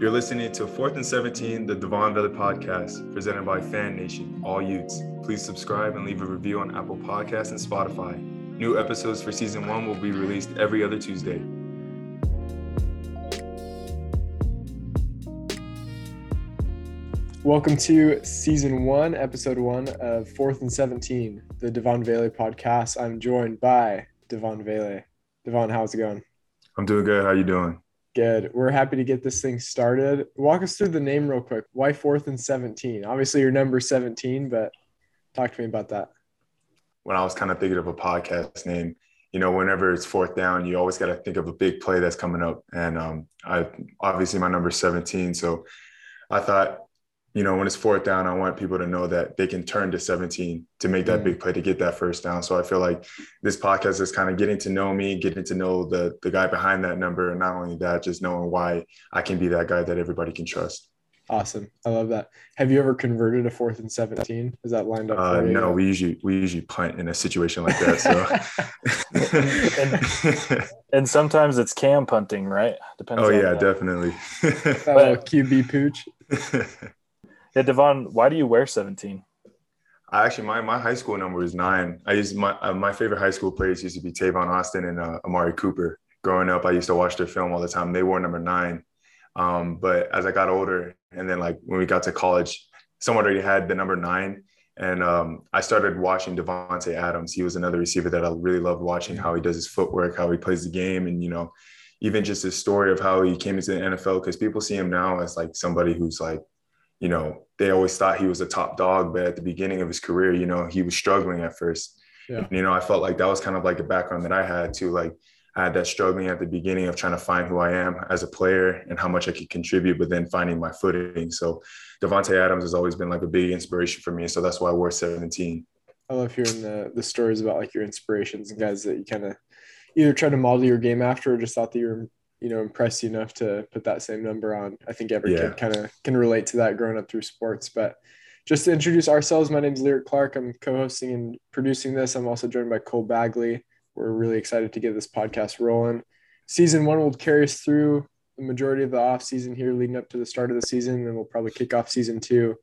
You're listening to Fourth and 17, the Devaughn Vele podcast, presented by Fan Nation, All Utes. Please subscribe and leave a review on Apple Podcasts and Spotify. New episodes for season one will be released every other Tuesday. Welcome to season one, episode one of Fourth and 17, the Devaughn Vele podcast. I'm joined by Devaughn Vele. Devaughn, how's it going? I'm doing good. How you doing? Good. We're happy to get this thing started. Walk us through the name real quick. Why fourth and 17? Obviously, you're number 17, but talk to me about that. When I was kind of thinking of a podcast name, you know, whenever it's fourth down, you always got to think of a big play that's coming up. And um, I obviously my number 17. So I thought you know, when it's fourth down, I want people to know that they can turn to 17 to make that mm big play to get that first down. So I feel like this podcast is kind of getting to know me, getting to know the the guy behind that number, and not only that, just knowing why I can be that guy that everybody can trust. Awesome, I love that. Have you ever converted a fourth and 17? Is that lined up? Uh, no, we usually we usually punt in a situation like that. So, and, and, sometimes it's cam punting, right? Depends. Oh yeah, definitely. that QB pooch. Yeah, Devaughn, why do you wear 17? I actually my my high school number is nine. I used my uh, my favorite high school players used to be Tavon Austin and uh, Amari Cooper. Growing up, I used to watch their film all the time. They wore number nine. Um, but as I got older, and then like when we got to college, someone already had the number nine, and um, I started watching Davante Adams. He was another receiver that I really loved watching how he does his footwork, how he plays the game, and you know, even just his story of how he came into the NFL. Because people see him now as like somebody who's like you know, they always thought he was a top dog, but at the beginning of his career, you know, he was struggling at first. Yeah. And, you know, I felt like that was kind of like a background that I had too. Like I had that struggling at the beginning of trying to find who I am as a player and how much I could contribute, but then finding my footing. So Davante Adams has always been like a big inspiration for me. So that's why I wore 17. I love hearing the the stories about like your inspirations and guys that you kind of either try to model your game after or just thought that you were you know impressed you enough to put that same number on. I think every yeah. kid kind of can relate to that growing up through sports. But just to introduce ourselves, my name is Lyric Clark. I'm co-hosting and producing this. I'm also joined by Cole Bagley. We're really excited to get this podcast rolling. Season one will carry us through the majority of the off season here, leading up to the start of the season, and we'll probably kick off season two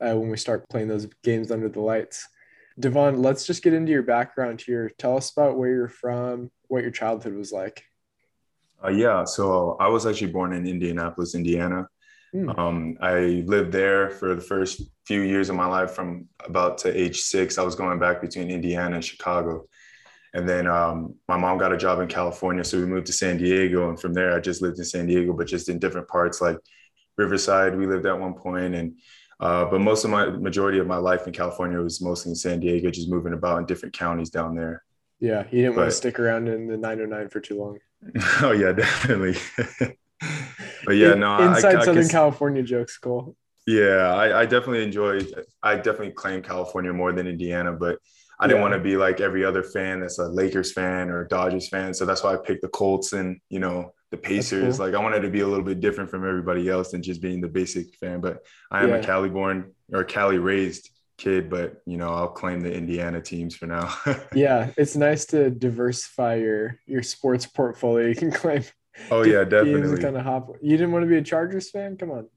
uh, when we start playing those games under the lights. Devaughn, let's just get into your background here. Tell us about where you're from, what your childhood was like. Uh, yeah, so I was actually born in Indianapolis, Indiana. Mm. Um, I lived there for the first few years of my life from about to age six. I was going back between Indiana and Chicago. And then um, my mom got a job in California. So we moved to San Diego. And from there, I just lived in San Diego, but just in different parts like Riverside, we lived at one point. And uh, but most of my majority of my life in California was mostly in San Diego, just moving about in different counties down there. Yeah, he didn't but, want to stick around in the 909 for too long. Oh yeah, definitely. but yeah, no, inside I, I Southern California jokes, cool. Yeah, I, I definitely enjoy. I definitely claim California more than Indiana, but I didn't want to be like every other fan that's a Lakers fan or Dodgers fan. So that's why I picked the Colts and you know the Pacers. Cool. Like I wanted to be a little bit different from everybody else than just being the basic fan. But I am yeah. a Cali born or Cali raised kid, but you know, I'll claim the Indiana teams for now. yeah, it's nice to diversify your your sports portfolio. You can claim. Oh yeah, definitely. Kind of hop. You didn't want to be a Chargers fan? Come on.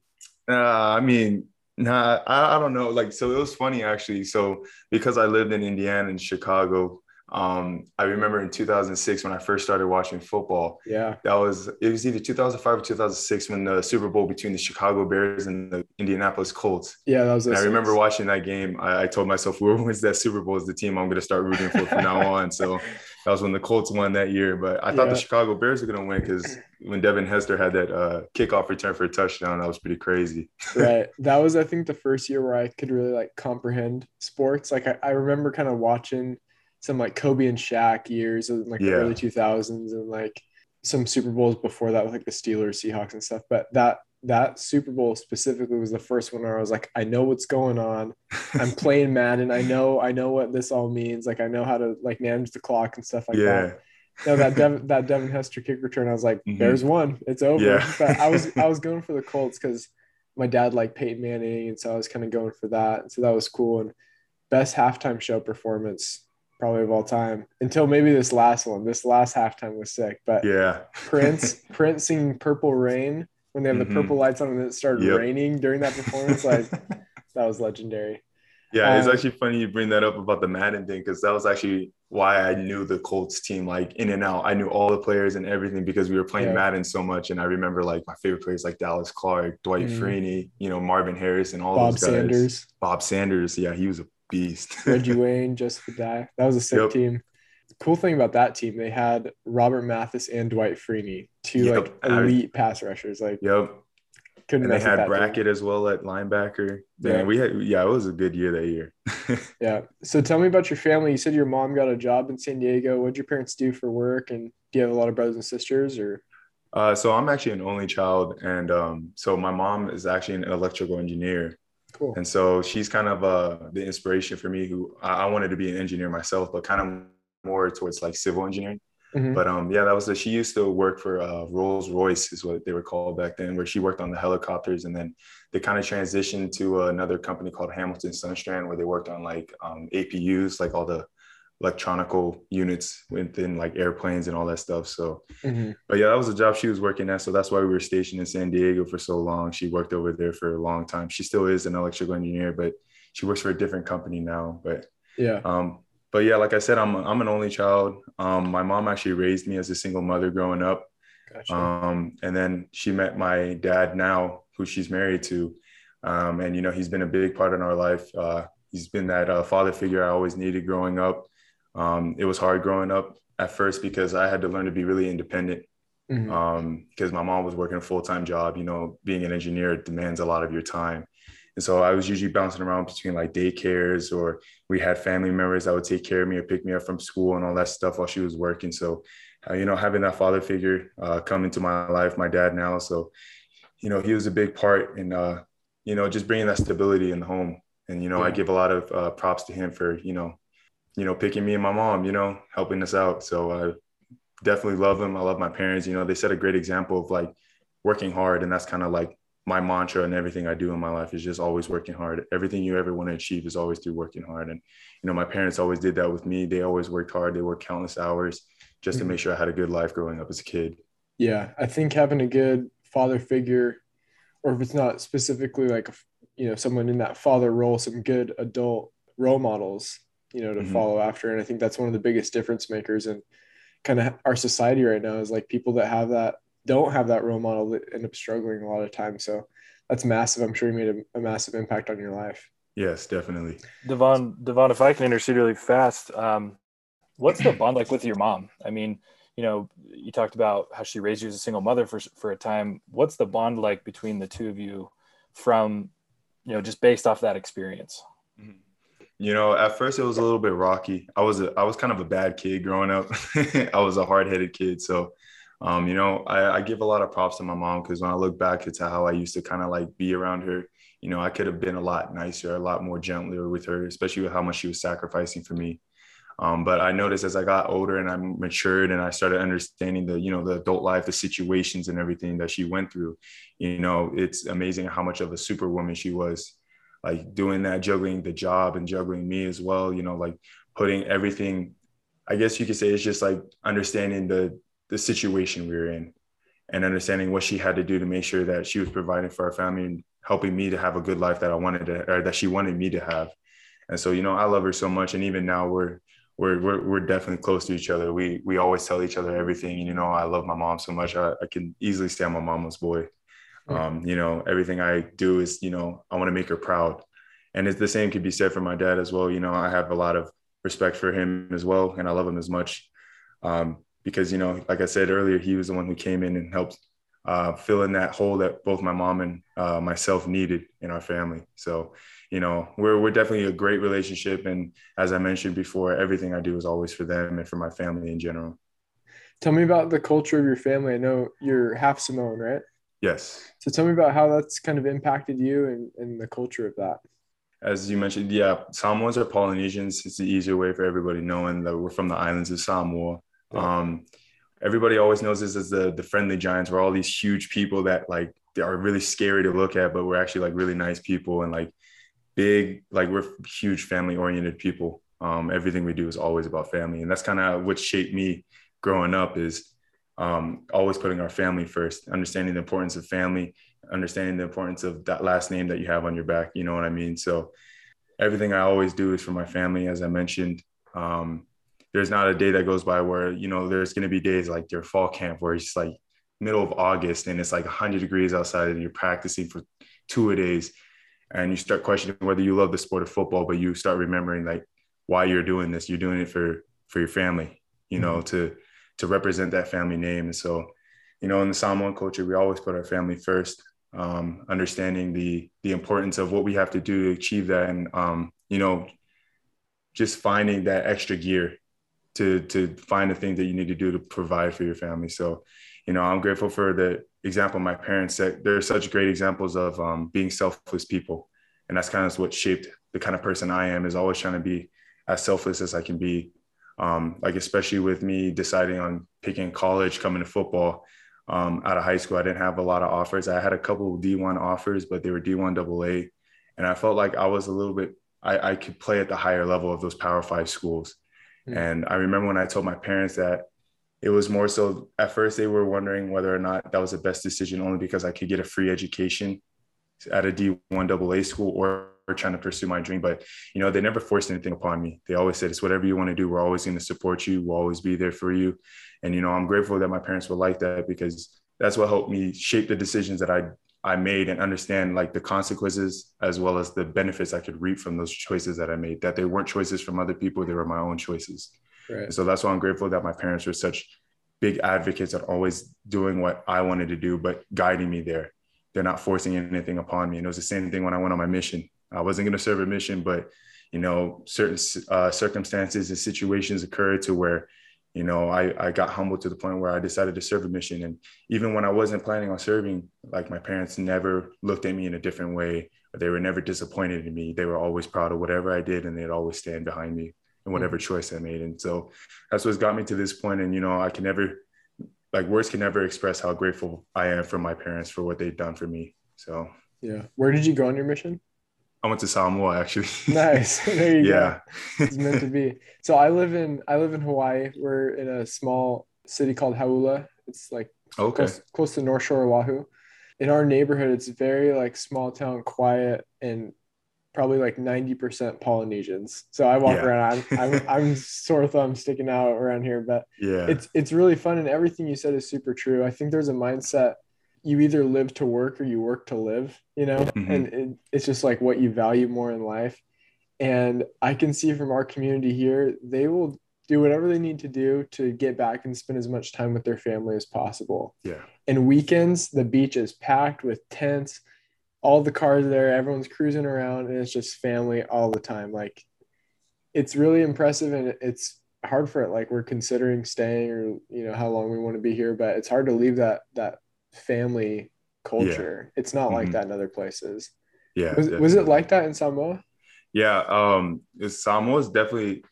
Uh, I mean, nah, I, I don't know. Like, so it was funny actually. So because I lived in Indiana and Chicago, um, I remember in 2006 when I first started watching football. Yeah, that was it was either 2005 or 2006 when the Super Bowl between the Chicago Bears and the Indianapolis Colts. Yeah, that was. I remember watching that game. I, I, told myself, whoever wins that Super Bowl is the team I'm going to start rooting for from now on. So that was when the Colts won that year. But I thought yeah. the Chicago Bears were going to win because when Devin Hester had that uh, kickoff return for a touchdown, that was pretty crazy. right. That was, I think, the first year where I could really like comprehend sports. Like I, I remember kind of watching some like Kobe and Shaq years in like yeah. the early 2000s and like some Super Bowls before that with like the Steelers, Seahawks and stuff. But that that Super Bowl specifically was the first one where I was like, I know what's going on. I'm playing Madden. I know I know what this all means. Like I know how to like manage the clock and stuff like yeah. that. No, that Devin, that Devin Hester kick return, I was like, mm-hmm. "There's one, it's over." Yeah. But I was I was going for the Colts because my dad liked Peyton Manning, and so I was kind of going for that. And so that was cool. And best halftime show performance probably of all time until maybe this last one. This last halftime was sick, but yeah, Prince Prince singing "Purple Rain" when they have Mhm. the purple lights on and it started Yep. raining during that performance. like that was legendary. Yeah, it's Um, actually funny you bring that up about the Madden thing because that was actually why I knew the Colts team like in and out. I knew all the players and everything because we were playing Yeah. Madden so much. And I remember like my favorite players like Dallas Clark, Dwight Mhm. Freeney, you know, Marvin Harris, and all Bob those guys. Bob Sanders, Bob Sanders, yeah, he was a beast. Reggie Wayne, Joseph Addai. That was a sick Yep. team. The cool thing about that team, they had Robert Mathis and Dwight Freeney, two Yep. like I- elite pass rushers. Like yep. couldn't And they had that team. As well at linebacker. Yeah. Man, we had yeah, it was a good year that year. Yeah. So tell me about your family. You said your mom got a job in San Diego. What'd your parents do for work? And do you have a lot of brothers and sisters or? Uh, so I'm actually an only child, and um, so my mom is actually an electrical engineer, Cool. and so she's kind of uh, the inspiration for me. Who I, I wanted to be an engineer myself, but kind of more towards like civil engineering. Mhm. But um, yeah, that was the, she used to work for uh, Rolls Royce, is what they were called back then, where she worked on the helicopters, and then they kind of transitioned to another company called Hamilton Sundstrand, where they worked on like um, APUs, like all the electronical units within like airplanes and all that stuff. So Mhm. but yeah, that was the job she was working at. So that's why we were stationed in San Diego for so long. She worked over there for a long time. She still is an electrical engineer, but she works for a different company now. But Yeah. um, but yeah, like I said, I'm I'm an only child. Um, my mom actually raised me as a single mother growing up. Gotcha. Um, and then she met my dad now, who she's married to. Um, and you know, he's been a big part in our life. Uh, he's been that uh, father figure I always needed growing up. Um, it was hard growing up at first because I had to learn to be really independent Mhm. um, because my mom was working a full time job. You know, being an engineer demands a lot of your time. And so I was usually bouncing around between like daycares or we had family members that would take care of me or pick me up from school and all that stuff while she was working. So, uh, you know, having that father figure uh, come into my life, my dad now. So, you know, he was a big part in, uh, you know, just bringing that stability in the home. And, you know, I give a lot of uh, props to him for, you know, you know, picking me and my mom, you know, helping us out. So I definitely love them. I love my parents. You know, they set a great example of like working hard. And that's kind of like my mantra and everything I do in my life is just always working hard. Everything you ever want to achieve is always through working hard. And, you know, my parents always did that with me. They always worked hard. They worked countless hours just to Mhm. make sure I had a good life growing up as a kid. Yeah. I think having a good father figure, or if it's not specifically like, you know, someone in that father role, some good adult role models, you know, to Mhm. follow after. And I think that's one of the biggest difference makers in kind of our society right now is like people that have that don't have that role model that end up struggling a lot of times. So that's massive. I'm sure you made a, a massive impact on your life. Yes, definitely. Devaughn, Devaughn, if I can intercede really fast, um, what's the bond like with your mom? I mean, you know, you talked about how she raised you as a single mother for for a time. What's the bond like between the two of you, from, you know, just based off that experience? You know, at first it was a little bit rocky. I was a, I was kind of a bad kid growing up. I was a hard headed kid. So, um, you know, I, I give a lot of props to my mom because when I look back to how I used to kind of like be around her, you know, I could have been a lot nicer, a lot more gentler with her, especially with how much she was sacrificing for me. Um, but I noticed as I got older and I matured and I started understanding the, you know, the adult life, the situations and everything that she went through, you know, it's amazing how much of a superwoman she was like doing that, juggling the job and juggling me as well, you know, like putting everything, I guess you could say it's just like understanding the, the situation we were in and understanding what she had to do to make sure that she was providing for our family and helping me to have a good life that I wanted to, or that she wanted me to have. And so, you know, I love her so much. And even now we're, we're, we're, we're definitely close to each other. We, we always tell each other everything. And, you know, I love my mom so much. I, I can easily stay on my mama's boy. Um, you know, everything I do is, you know, I want to make her proud. And it's the same could be said for my dad as well. You know, I have a lot of respect for him as well. And I love him as much. Um, because, you know, like I said earlier, he was the one who came in and helped uh, fill in that hole that both my mom and uh, myself needed in our family. So, you know, we're, we're definitely a great relationship. And as I mentioned before, everything I do is always for them and for my family in general. Tell me about the culture of your family. I know you're half Samoan, right? Yes. So tell me about how that's kind of impacted you and, and the culture of that. As you mentioned, yeah, Samoans are Polynesians. It's the easier way for everybody knowing that we're from the islands of Samoa. Yeah. Um, everybody always knows this as the the friendly giants. We're all these huge people that like they are really scary to look at, but we're actually like really nice people and like big, like we're huge family oriented people. Um, everything we do is always about family, and that's kind of what shaped me growing up. Is um, always putting our family first, understanding the importance of family, understanding the importance of that last name that you have on your back. You know what I mean? So everything I always do is for my family, as I mentioned. Um, there's not a day that goes by where, you know, there's going to be days like your fall camp where it's like middle of August and it's like 100 degrees outside and you're practicing for two a days and you start questioning whether you love the sport of football, but you start remembering like why you're doing this. You're doing it for for your family, you know, mm-hmm. to to represent that family name. And so, you know, in the Samoan culture, we always put our family first, um, understanding the the importance of what we have to do to achieve that, and um, you know, just finding that extra gear to to find the thing that you need to do to provide for your family. So, you know, I'm grateful for the example my parents set. They're such great examples of um, being selfless people, and that's kind of what shaped the kind of person I am. Is always trying to be as selfless as I can be. Um, like especially with me deciding on picking college, coming to football um, out of high school, I didn't have a lot of offers. I had a couple of D1 offers, but they were D1 AA, and I felt like I was a little bit. I, I could play at the higher level of those Power Five schools, mm-hmm. and I remember when I told my parents that it was more so at first they were wondering whether or not that was the best decision only because I could get a free education at a D1 AA school or trying to pursue my dream. But, you know, they never forced anything upon me. They always said, it's whatever you want to do. We're always going to support you. We'll always be there for you. And, you know, I'm grateful that my parents were like that because that's what helped me shape the decisions that I, I made and understand like the consequences as well as the benefits I could reap from those choices that I made, that they weren't choices from other people. They were my own choices. Right. So that's why I'm grateful that my parents were such big advocates at always doing what I wanted to do, but guiding me there. They're not forcing anything upon me. And it was the same thing when I went on my mission. I wasn't going to serve a mission, but you know, certain uh, circumstances and situations occurred to where, you know, I, I got humbled to the point where I decided to serve a mission. And even when I wasn't planning on serving, like my parents never looked at me in a different way. They were never disappointed in me. They were always proud of whatever I did, and they'd always stand behind me in whatever mm-hmm. choice I made. And so that's what's got me to this point. And, you know, I can never, like, words can never express how grateful I am for my parents for what they've done for me. So, yeah. Where did you go on your mission? I went to Samoa actually. nice. There you yeah. go. It's meant to be. So I live in I live in Hawaii. We're in a small city called Hauula. It's like okay. close, close to North Shore Oahu. In our neighborhood, it's very like small town, quiet, and probably like 90% Polynesians. So I walk yeah. around, I'm, I'm, I'm sore thumb sticking out around here, but yeah, it's, it's really fun. And everything you said is super true. I think there's a mindset you either live to work or you work to live, you know, mm-hmm. and it, it's just like what you value more in life. And I can see from our community here, they will do whatever they need to do to get back and spend as much time with their family as possible. Yeah. And weekends, the beach is packed with tents all the cars there, everyone's cruising around, and it's just family all the time. Like it's really impressive, and it's hard for it. Like we're considering staying, or you know how long we want to be here, but it's hard to leave that that family culture. Yeah. It's not mm-hmm. like that in other places. Yeah. Was, was it like that in Samoa? Yeah. Um, Samoa is definitely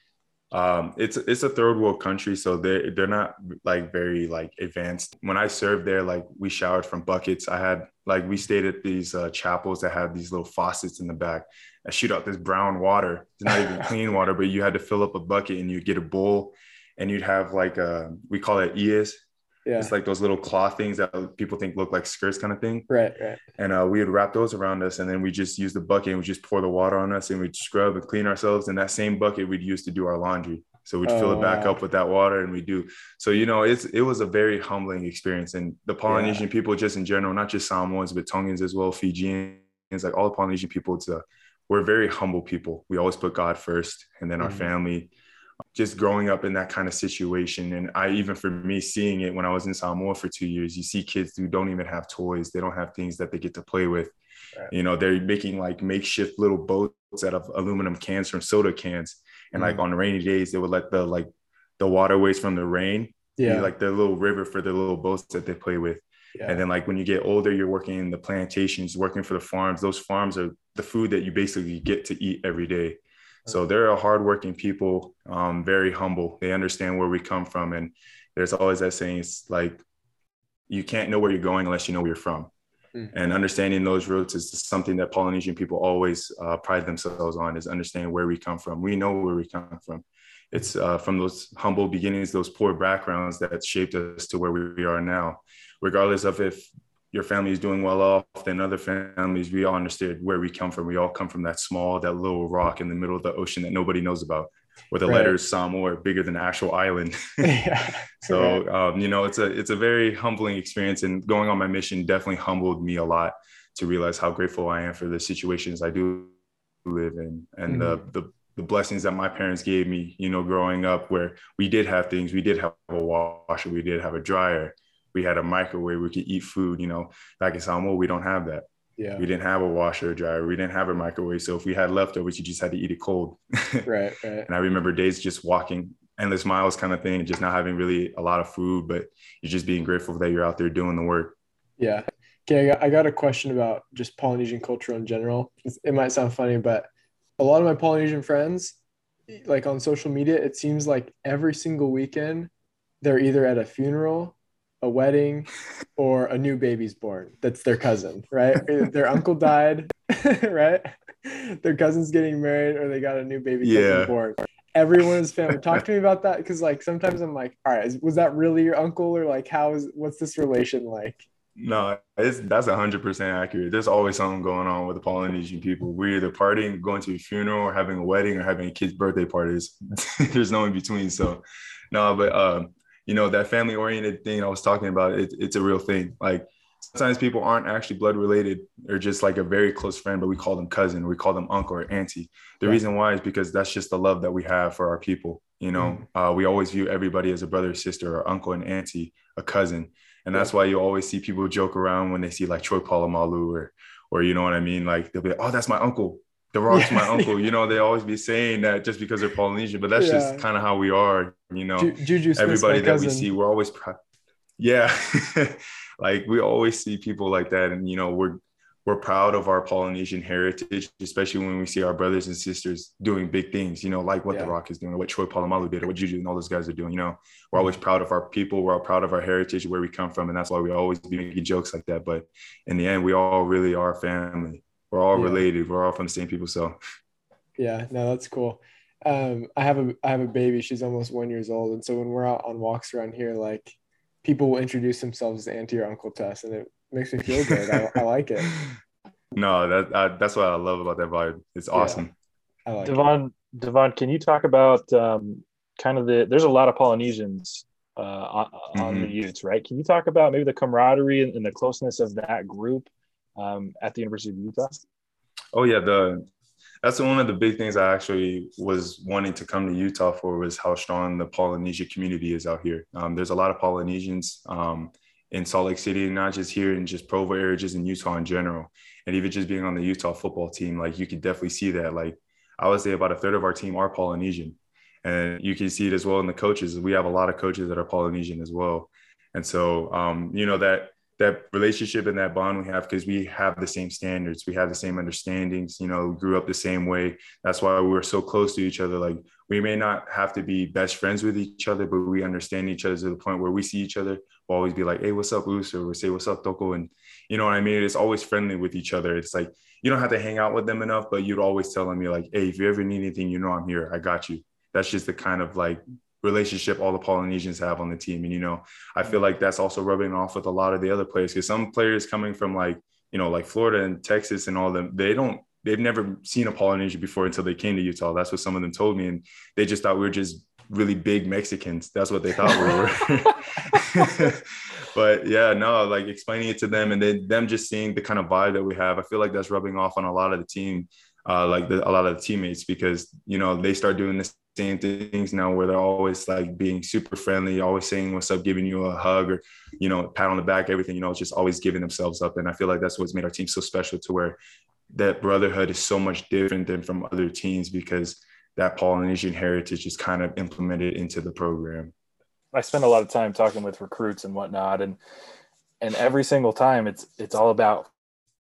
um it's it's a third world country so they're they're not like very like advanced when i served there like we showered from buckets i had like we stayed at these uh, chapels that have these little faucets in the back that shoot out this brown water it's not even clean water but you had to fill up a bucket and you get a bowl and you'd have like a we call it ears yeah. It's like those little cloth things that people think look like skirts kind of thing. Right, right. And uh, we would wrap those around us and then we just use the bucket and we just pour the water on us and we'd scrub and clean ourselves. And that same bucket we'd use to do our laundry. So we'd oh, fill it back wow. up with that water and we do. So, you know, it's it was a very humbling experience. And the Polynesian yeah. people just in general, not just Samoans, but Tongans as well, Fijians, like all the Polynesian people, it's a, we're very humble people. We always put God first and then mm-hmm. our family just growing up in that kind of situation. And i even for me seeing it when i was in samoa for two years you see kids who don't even have toys they don't have things that they get to play with. Right. you know they're making like makeshift little boats out of aluminum cans from soda cans. And mm like on rainy days they would let the like the waterways from the rain yeah. like the little river for the little boats that they play with. Yeah. and then like when you get older you're working in the plantations working for the farms. Those farms are the food that you basically get to eat every day so they're a hardworking people, um, very humble. They understand where we come from, and there's always that saying, it's like you can't know where you're going unless you know where you're from. Mm-hmm. And understanding those roots is something that Polynesian people always uh, pride themselves on: is understanding where we come from. We know where we come from. it's uh, from those humble beginnings, those poor backgrounds that shaped us to where we are now. Regardless of if your family is doing well off than other families, we all understood where we come from. We all come from that small, that little rock in the middle of the ocean that nobody knows about, where the right. letters Samoa are bigger than the actual island. yeah. so um, you know, it's a it's a very humbling experience, and going on my mission definitely humbled me a lot to realize how grateful I am for the situations I do live in and mm-hmm. the the the blessings that my parents gave me, you know, growing up where we did have things, we did have a washer, we did have a dryer, we had a microwave, we could eat food, you know, back in Samoa, we don't have that. Yeah. We didn't have a washer or dryer. We didn't have a microwave. So if we had leftovers, you just had to eat it cold. right, right. And I remember days just walking endless miles kind of thing, just not having really a lot of food, but you're just being grateful that you're out there doing the work. Yeah. Okay. I got a question about just Polynesian culture in general. It might sound funny, but a lot of my Polynesian friends, like on social media, it seems like every single weekend they're either at a funeral, a wedding, or a new baby's born. That's their cousin, right? their uncle died, right? Their cousin's getting married, or they got a new baby yeah. born. Everyone is family. Talk to me about that, because like sometimes I'm like, all right, was that really your uncle, or like how is what's this relation like? No, it's that's hundred percent accurate. There's always something going on with the Polynesian people. We're either partying, going to a funeral, or having a wedding, or having a kid's birthday parties. There's no in between. So, no, but um, you know that family oriented thing I was talking about. It, it's a real thing. Like sometimes people aren't actually blood related or just like a very close friend, but we call them cousin, we call them uncle or auntie. The reason why is because that's just the love that we have for our people. You know, mm-hmm. uh, we always view everybody as a brother, sister, or uncle and auntie, a cousin. And that's why you always see people joke around when they see like Troy Polamalu or, or you know what I mean? Like they'll be like, oh, that's my uncle. The Rock's yeah. my uncle. You know, they always be saying that just because they're Polynesian, but that's yeah. just kind of how we are. You know, Juju everybody that we see, we're always proud. Yeah, like we always see people like that, and you know, we're we're proud of our Polynesian heritage, especially when we see our brothers and sisters doing big things, you know, like what yeah. The Rock is doing, or what Troy Polamalu did, or what Juju and all those guys are doing. You know, we're always proud of our people, we're all proud of our heritage, where we come from, and that's why we always be making jokes like that. But in the end, we all really are family. We're all yeah. related. We're all from the same people. So, yeah, no, that's cool. Um, I have a I have a baby. She's almost one years old, and so when we're out on walks around here, like people will introduce themselves as auntie or uncle to us, and it makes me feel good. I, I like it. No, that I, that's what I love about that vibe. It's awesome. Yeah, like Devaughn, it. Devaughn, can you talk about um, kind of the? There's a lot of Polynesians uh, on, mm-hmm. the Utes, right? Can you talk about maybe the camaraderie and, and the closeness of that group um, at the University of Utah? Oh yeah, the that's one of the big things I actually was wanting to come to Utah for was how strong the Polynesian community is out here. Um, there's a lot of Polynesians um, in Salt Lake City, and not just here in just Provo area, just in Utah in general. And even just being on the Utah football team, like you could definitely see that. Like I would say about a third of our team are Polynesian. And you can see it as well in the coaches. We have a lot of coaches that are Polynesian as well. And so, um, you know, that that relationship and that bond we have because we have the same standards we have the same understandings you know grew up the same way. That's why we're so close to each other. Like we may not have to be best friends with each other but we understand each other to the point where we see each other. We'll always be like hey what's up Us? or we'll say what's up Toko and you know what I mean? It's always friendly with each other. It's like you don't have to hang out with them enough but you'd always tell them you're like hey if you ever need anything you know I'm here. I got you. That's just the kind of like relationship all the Polynesians have on the team. And, you know, I feel like that's also rubbing off with a lot of the other players because some players coming from like, you know, like Florida and Texas and all them, they don't, they've never seen a Polynesian before until they came to Utah. That's what some of them told me. And they just thought we were just really big Mexicans. That's what they thought we were. but yeah, no, like explaining it to them and then them just seeing the kind of vibe that we have. I feel like that's rubbing off on a lot of the team, uh, like the, a lot of the teammates because, you know, they start doing this same things now where they're always like being super friendly, always saying what's up, giving you a hug or, you know, pat on the back, everything, you know, just always giving themselves up. And I feel like that's what's made our team so special to where that brotherhood is so much different than from other teams because that Polynesian heritage is kind of implemented into the program. I spend a lot of time talking with recruits and whatnot, and and every single time it's it's all about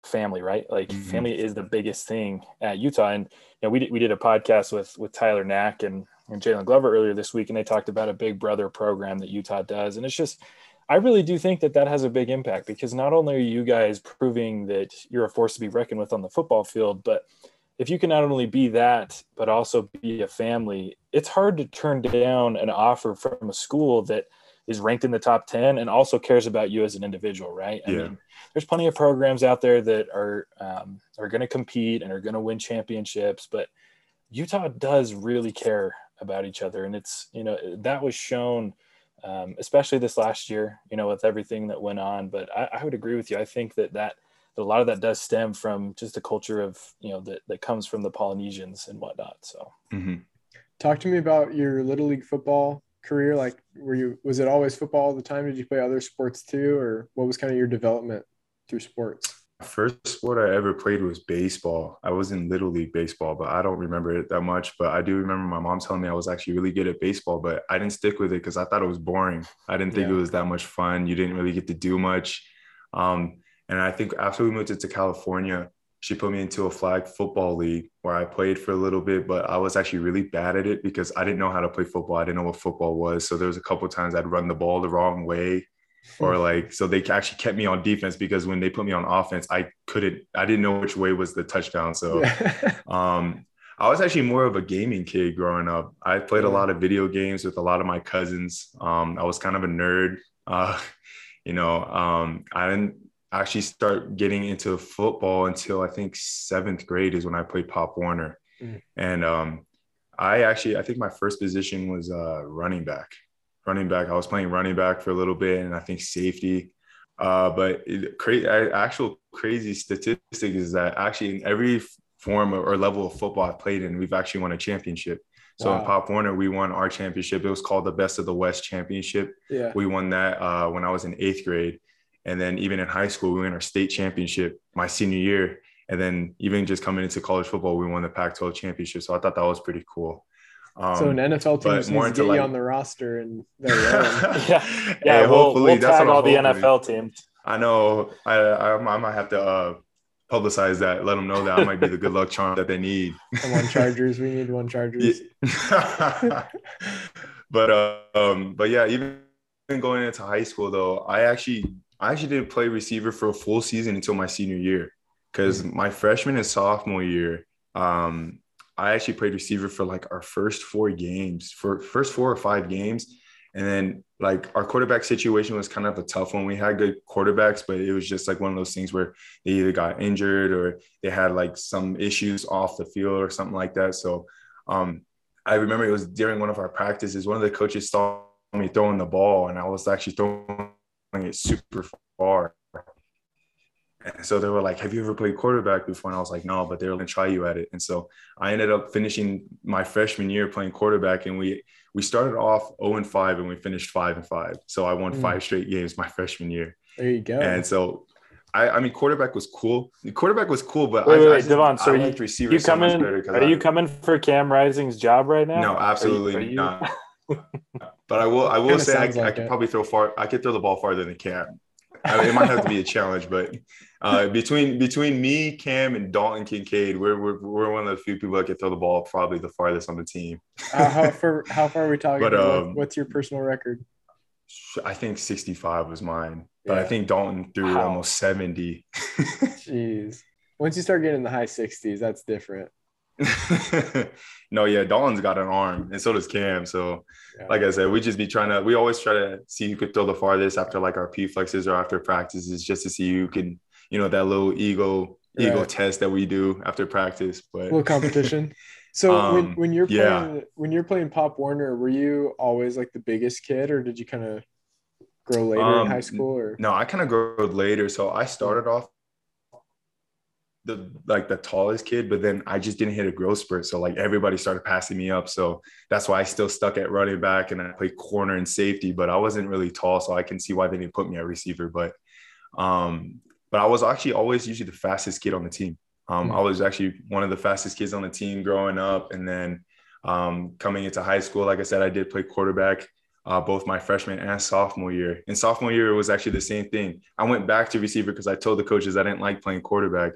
family, right? Like mm-hmm. family is the biggest thing at Utah. And you know, we did, we did a podcast with with Tyler Knack and, and Jalen Glover earlier this week, and they talked about a Big Brother program that Utah does, and it's just. I really do think that that has a big impact because not only are you guys proving that you're a force to be reckoned with on the football field, but if you can not only be that but also be a family, it's hard to turn down an offer from a school that is ranked in the top 10 and also cares about you as an individual, right? I yeah. mean, there's plenty of programs out there that are um, are going to compete and are going to win championships, but Utah does really care about each other, and it's you know that was shown, um, especially this last year, you know, with everything that went on. But I, I would agree with you. I think that that a lot of that does stem from just the culture of you know that that comes from the Polynesians and whatnot. So, mm-hmm. talk to me about your little league football career. Like, were you was it always football all the time? Did you play other sports too, or what was kind of your development through sports? First sport I ever played was baseball. I was in little league baseball, but I don't remember it that much. But I do remember my mom telling me I was actually really good at baseball, but I didn't stick with it because I thought it was boring. I didn't think yeah. it was that much fun. You didn't really get to do much. Um, and I think after we moved to California, she put me into a flag football league where I played for a little bit, but I was actually really bad at it because I didn't know how to play football. I didn't know what football was. So there was a couple times I'd run the ball the wrong way. Or like, so they actually kept me on defense because when they put me on offense, I couldn't, I didn't know which way was the touchdown. So, um, I was actually more of a gaming kid growing up. I played a lot of video games with a lot of my cousins. Um, I was kind of a nerd. Uh, you know, um, I didn't actually start getting into football until I think seventh grade is when I played Pop Warner. Mm. And um, I actually, I think my first position was uh, running back. Running back. I was playing running back for a little bit and I think safety. Uh, but it, cra- actual crazy statistic is that actually in every form or level of football I've played in, we've actually won a championship. So wow. in Pop Warner, we won our championship. It was called the Best of the West Championship. Yeah. We won that uh, when I was in eighth grade. And then even in high school, we won our state championship my senior year. And then even just coming into college football, we won the Pac-12 championship. So I thought that was pretty cool. Um, so an NFL team needs to get like, you on the roster and yeah, yeah. Hey, we'll, hopefully we'll tag all the NFL teams. I know. I, I, I might have to uh, publicize that. Let them know that I might be the good luck charm that they need. Come on, Chargers. We need one Chargers. but uh, um, but yeah, even going into high school though, I actually I actually didn't play receiver for a full season until my senior year because mm-hmm. my freshman and sophomore year, um, I actually played receiver for like our first four games, for first four or five games. And then like our quarterback situation was kind of a tough one. We had good quarterbacks, but it was just like one of those things where they either got injured or they had like some issues off the field or something like that. So um, I remember it was during one of our practices, one of the coaches saw me throwing the ball and I was actually throwing it super far. And so they were like, Have you ever played quarterback before? And I was like, No, but they were gonna try you at it. And so I ended up finishing my freshman year playing quarterback and we we started off 0 and 5 and we finished 5 and 5. So I won mm. five straight games my freshman year. There you go. And so I, I mean quarterback was cool. The quarterback was cool, but wait, I, wait, I Devaughn, so you, you coming, so are you coming for Cam Rising's job right now? No, absolutely are you, are you... not. but I will. I will say I, like I could probably throw far. I could throw the ball farther than Cam. I mean, it might have to be a challenge, but uh, between between me, Cam, and Dalton Kincaid, we're, we're we're one of the few people that can throw the ball probably the farthest on the team. uh, how far how far are we talking? But, um, what's your personal record? I think 65 was mine, but yeah. I think Dalton threw wow. almost 70. Jeez. Once you start getting in the high 60s, that's different. no, yeah, Dalton's got an arm, and so does Cam. So, yeah. like I said, we just be trying to. We always try to see who could throw the farthest after like our P flexes or after practices, just to see who can, you know, that little ego right. ego test that we do after practice. But a little competition. So um, when, when you're playing yeah. when you're playing Pop Warner, were you always like the biggest kid, or did you kind of grow later um, in high school? Or no, I kind of grew later. So I started off the like the tallest kid, but then I just didn't hit a growth spurt. So like everybody started passing me up. So that's why I still stuck at running back and I played corner and safety, but I wasn't really tall. So I can see why they didn't put me at receiver. But um, but I was actually always usually the fastest kid on the team. Um, I was actually one of the fastest kids on the team growing up. And then um, coming into high school, like I said, I did play quarterback. Uh, both my freshman and sophomore year. In sophomore year, it was actually the same thing. I went back to receiver because I told the coaches I didn't like playing quarterback.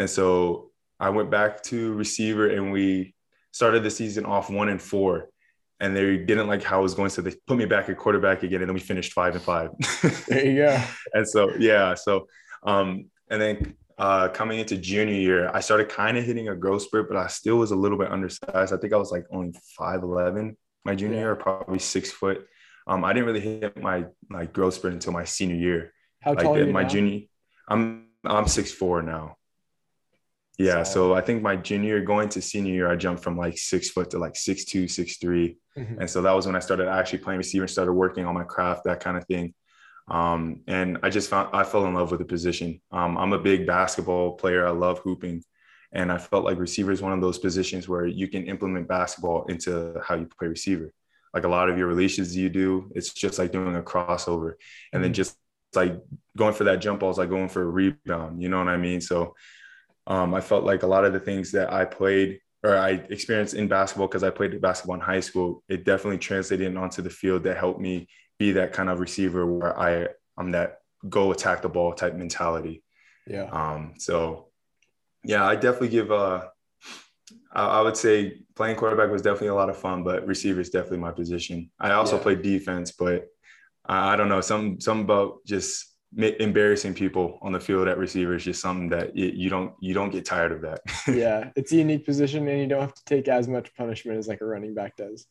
And so I went back to receiver and we started the season off one and four. And they didn't like how I was going. So they put me back at quarterback again. And then we finished five and five. there you go. and so, yeah. So, um, and then uh, coming into junior year, I started kind of hitting a growth spurt, but I still was a little bit undersized. I think I was like only 5'11 my junior yeah. year, probably six foot. Um, I didn't really hit my like growth spurt until my senior year. How tall like, are you my now? junior? I'm I'm six four now. Yeah, so I think my junior year going to senior year, I jumped from like six foot to like six two, six three, mm-hmm. and so that was when I started actually playing receiver, and started working on my craft, that kind of thing. Um, and I just found I fell in love with the position. Um, I'm a big basketball player. I love hooping, and I felt like receiver is one of those positions where you can implement basketball into how you play receiver. Like a lot of your releases you do, it's just like doing a crossover, and then mm-hmm. just like going for that jump ball is like going for a rebound. You know what I mean? So um, I felt like a lot of the things that I played or I experienced in basketball because I played basketball in high school, it definitely translated onto the field that helped me be that kind of receiver where I I'm that go attack the ball type mentality. Yeah. Um. So, yeah, I definitely give. Uh, I, I would say playing quarterback was definitely a lot of fun, but receiver is definitely my position. I also yeah. played defense, but I, I don't know some some about just embarrassing people on the field at receiver is just something that you don't you don't get tired of that. yeah, it's a unique position, and you don't have to take as much punishment as like a running back does.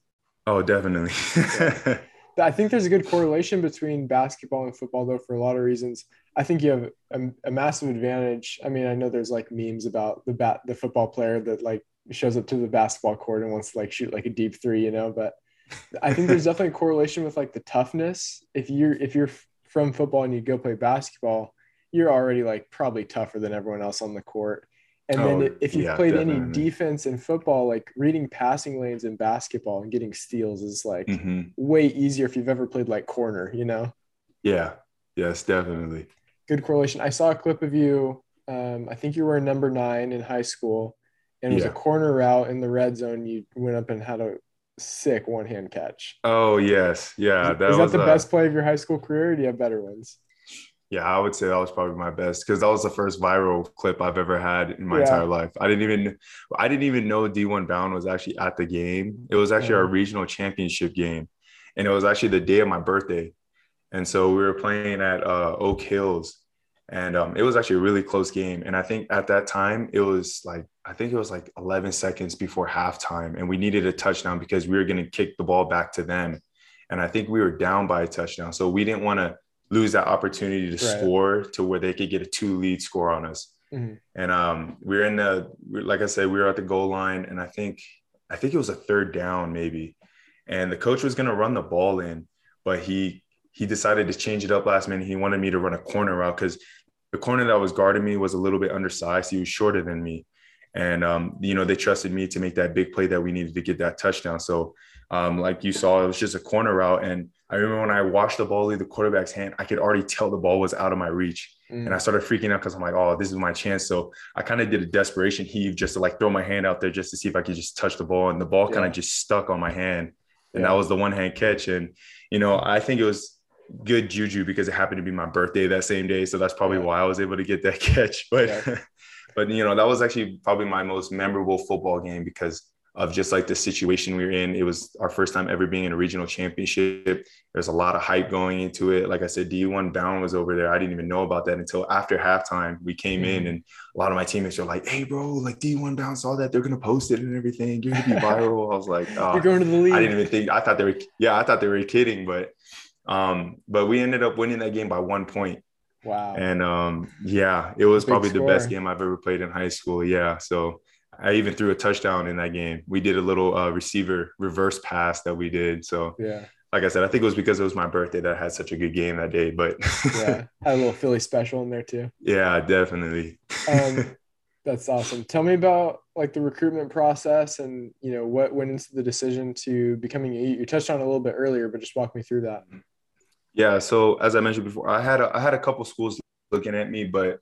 Oh, definitely. yeah. I think there's a good correlation between basketball and football, though, for a lot of reasons. I think you have a, a massive advantage. I mean, I know there's like memes about the bat, the football player that like shows up to the basketball court and wants to like shoot like a deep three, you know. But I think there's definitely a correlation with like the toughness. If you're if you're from football and you go play basketball, you're already like probably tougher than everyone else on the court. And oh, then if you've yeah, played definitely. any defense in football, like reading passing lanes in basketball and getting steals is like mm-hmm. way easier if you've ever played like corner, you know? Yeah. Yes, definitely. Good correlation. I saw a clip of you. Um, I think you were number nine in high school and it was yeah. a corner route in the red zone. You went up and had a sick one hand catch. Oh, yes. Yeah. That is that the best play of your high school career? do you have better ones? Yeah, I would say that was probably my best because that was the first viral clip I've ever had in my yeah. entire life. I didn't even I didn't even know D1 Bound was actually at the game. It was actually yeah. our regional championship game. And it was actually the day of my birthday. And so we were playing at uh, Oak Hills. And um, it was actually a really close game. And I think at that time, it was like, I think it was like 11 seconds before halftime. And we needed a touchdown because we were going to kick the ball back to them. And I think we were down by a touchdown. So we didn't want to lose that opportunity to right. score to where they could get a two lead score on us. Mm-hmm. And um, we are in the, like I said, we were at the goal line, and I think, I think it was a third down maybe, and the coach was going to run the ball in, but he he decided to change it up last minute. He wanted me to run a corner route because the corner that was guarding me was a little bit undersized. He was shorter than me, and um, you know they trusted me to make that big play that we needed to get that touchdown. So, um, like you saw, it was just a corner route, and I remember when I watched the ball leave the quarterback's hand, I could already tell the ball was out of my reach. Mm. And I started freaking out because I'm like, oh, this is my chance. So I kind of did a desperation heave just to like throw my hand out there just to see if I could just touch the ball. And the ball yeah. kind of just stuck on my hand. And yeah. that was the one hand catch. And, you know, I think it was good juju because it happened to be my birthday that same day. So that's probably yeah. why I was able to get that catch. But, but, you know, that was actually probably my most memorable football game because of just like the situation we were in. It was our first time ever being in a regional championship. There's a lot of hype going into it. Like I said, D1 Bound was over there. I didn't even know about that until after halftime. We came mm-hmm. in and a lot of my teammates are like, hey, bro, like D1 Bound saw that. They're going to post it and everything. You're going to be viral. I was like, oh. you're going to the league. I didn't even think, I thought they were, yeah, I thought they were kidding. But, um, but we ended up winning that game by one point. Wow. And um, yeah, it was Big probably score. the best game I've ever played in high school. Yeah. So I even threw a touchdown in that game. We did a little uh, receiver reverse pass that we did. So yeah, like I said, I think it was because it was my birthday that I had such a good game that day. But yeah, had a little Philly special in there too. Yeah, definitely. um, that's awesome. Tell me about like the recruitment process and you know what went into the decision to becoming a you touched on a little bit earlier, but just walk me through that. Yeah. So as I mentioned before, I had a, I had a couple schools looking at me, but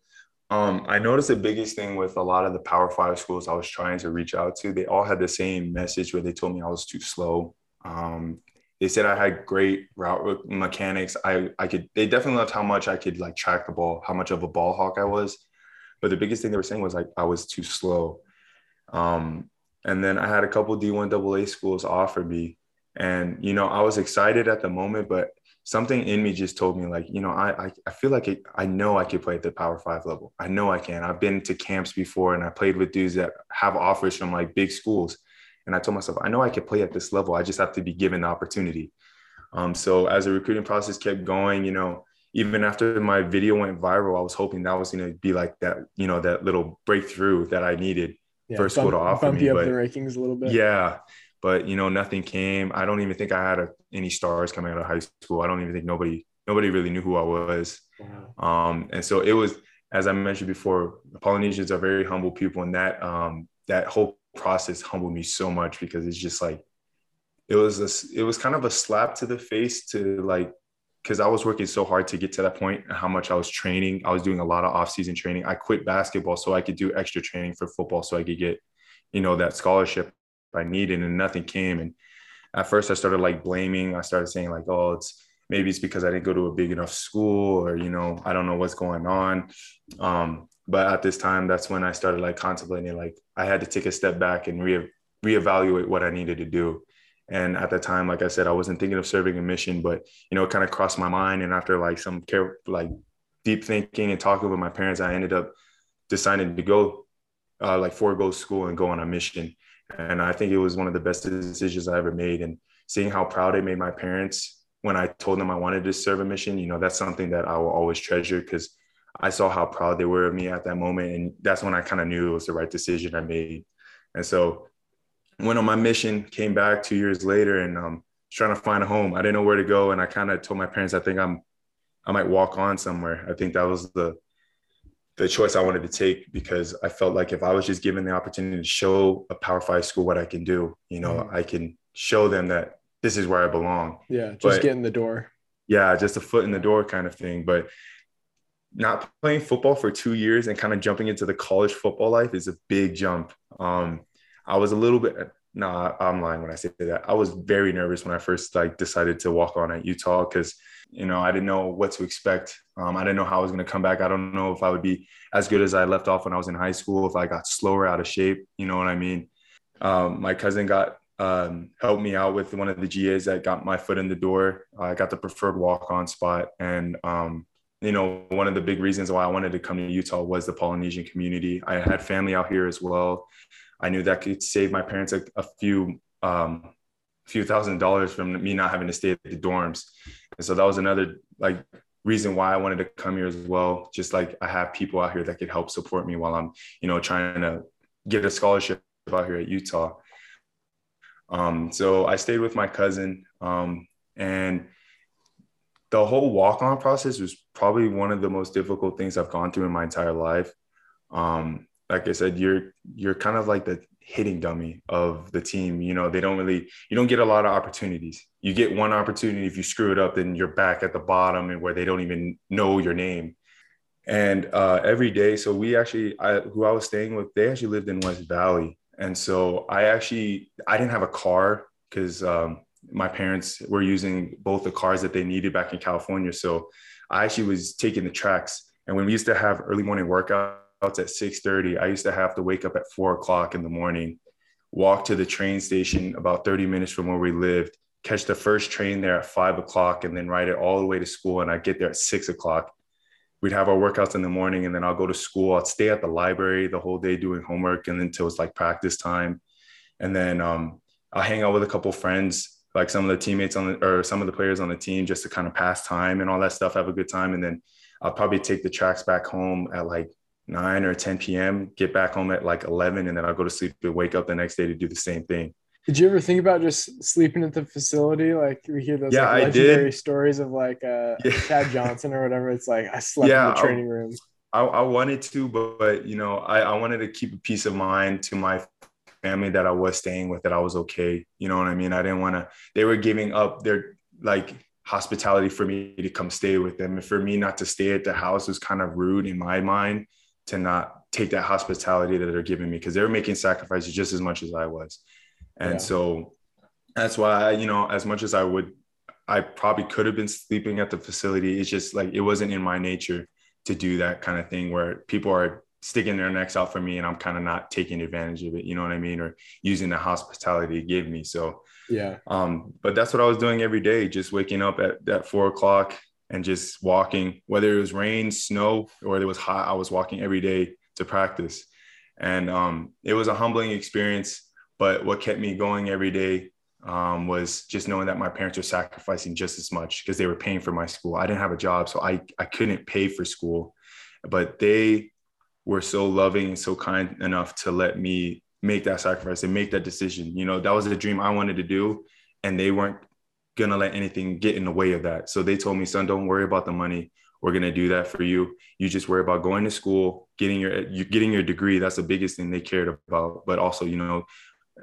um, I noticed the biggest thing with a lot of the Power Five schools I was trying to reach out to, they all had the same message where they told me I was too slow. Um, they said I had great route mechanics. I I could. They definitely loved how much I could like track the ball, how much of a ball hawk I was. But the biggest thing they were saying was like I was too slow. Um, and then I had a couple D1 AA schools offer me, and you know I was excited at the moment, but something in me just told me like, you know, I I, I feel like it, I know I could play at the Power Five level. I know I can. I've been to camps before and I played with dudes that have offers from like big schools. And I told myself, I know I could play at this level. I just have to be given the opportunity. Um, so as the recruiting process kept going, you know, even after my video went viral, I was hoping that was going to be like that, you know, that little breakthrough that I needed yeah, for school to offer bump me. You up but, the rankings a little bit. Yeah, but you know, nothing came. I don't even think I had a, any stars coming out of high school. I don't even think nobody nobody really knew who I was. Wow. Um, and so it was, as I mentioned before, Polynesians are very humble people, and that um, that whole process humbled me so much because it's just like it was a, it was kind of a slap to the face to like because I was working so hard to get to that point and how much I was training. I was doing a lot of off-season training. I quit basketball so I could do extra training for football so I could get, you know, that scholarship I needed and nothing came. And at first I started like blaming. I started saying like, oh, it's maybe it's because I didn't go to a big enough school or, you know, I don't know what's going on. Um, but at this time, that's when I started like contemplating, like I had to take a step back and re reevaluate what I needed to do. And at the time, like I said, I wasn't thinking of serving a mission, but you know, it kind of crossed my mind. And after like some care, like deep thinking and talking with my parents, I ended up deciding to go uh, like forego school and go on a mission. And I think it was one of the best decisions I ever made. And seeing how proud it made my parents when I told them I wanted to serve a mission, you know, that's something that I will always treasure because I saw how proud they were of me at that moment. And that's when I kind of knew it was the right decision I made. And so went on my mission, came back two years later and um, trying to find a home. I didn't know where to go. And I kind of told my parents, I think I'm, I might walk on somewhere. I think that was the, the choice I wanted to take because I felt like if I was just given the opportunity to show a Power Five school what I can do, you know, mm-hmm. I can show them that this is where I belong. Yeah, just but, get in the door. Yeah, just a foot in the door kind of thing. But not playing football for two years and kind of jumping into the college football life is a big jump. Um, I was a little bit no, nah, I'm lying when I say that. I was very nervous when I first like decided to walk on at Utah because you know I didn't know what to expect. Um, I didn't know how I was going to come back. I don't know if I would be as good as I left off when I was in high school. If I got slower out of shape, you know what I mean. Um, my cousin got um, helped me out with one of the GAs that got my foot in the door. I got the preferred walk on spot, and um, you know, one of the big reasons why I wanted to come to Utah was the Polynesian community. I had family out here as well. I knew that could save my parents a, a few um, few thousand dollars from me not having to stay at the dorms. And so that was another like reason why I wanted to come here as well. Just like I have people out here that could help support me while I'm, you know, trying to get a scholarship out here at Utah. Um, so I stayed with my cousin, um, and the whole walk-on process was probably one of the most difficult things I've gone through in my entire life. Um, like I said, you're you're kind of like the hitting dummy of the team. You know, they don't really you don't get a lot of opportunities. You get one opportunity if you screw it up, then you're back at the bottom and where they don't even know your name. And uh, every day, so we actually, I, who I was staying with, they actually lived in West Valley, and so I actually I didn't have a car because um, my parents were using both the cars that they needed back in California. So I actually was taking the tracks. And when we used to have early morning workouts at 6:30, I used to have to wake up at four o'clock in the morning, walk to the train station about 30 minutes from where we lived, catch the first train there at five o'clock, and then ride it all the way to school. And I'd get there at six o'clock. We'd have our workouts in the morning, and then I'll go to school. I'd stay at the library the whole day doing homework, and until it's like practice time. And then um, I'll hang out with a couple friends like some of the teammates on the or some of the players on the team just to kind of pass time and all that stuff, have a good time. And then I'll probably take the tracks back home at like 9 or 10 p.m., get back home at like 11, and then I'll go to sleep and wake up the next day to do the same thing. Did you ever think about just sleeping at the facility? Like we hear those yeah, like, legendary stories of like uh, yeah. Chad Johnson or whatever. It's like I slept yeah, in the training room. I, I wanted to, but, but you know, I, I wanted to keep a peace of mind to my family that I was staying with that I was okay. You know what I mean? I didn't want to, they were giving up their like hospitality for me to come stay with them. And for me not to stay at the house was kind of rude in my mind to not take that hospitality that they're giving me because they were making sacrifices just as much as I was. And yeah. so that's why, you know, as much as I would, I probably could have been sleeping at the facility. It's just like it wasn't in my nature to do that kind of thing where people are sticking their necks out for me and I'm kind of not taking advantage of it, you know what I mean? Or using the hospitality to give me. So yeah. Um, but that's what I was doing every day, just waking up at, at four o'clock and just walking, whether it was rain, snow, or it was hot, I was walking every day to practice. And um, it was a humbling experience. But what kept me going every day um, was just knowing that my parents were sacrificing just as much because they were paying for my school. I didn't have a job, so I, I couldn't pay for school, but they were so loving and so kind enough to let me make that sacrifice and make that decision. You know, that was a dream I wanted to do, and they weren't gonna let anything get in the way of that. So they told me, son, don't worry about the money. We're gonna do that for you. You just worry about going to school, getting your you getting your degree. That's the biggest thing they cared about. But also, you know,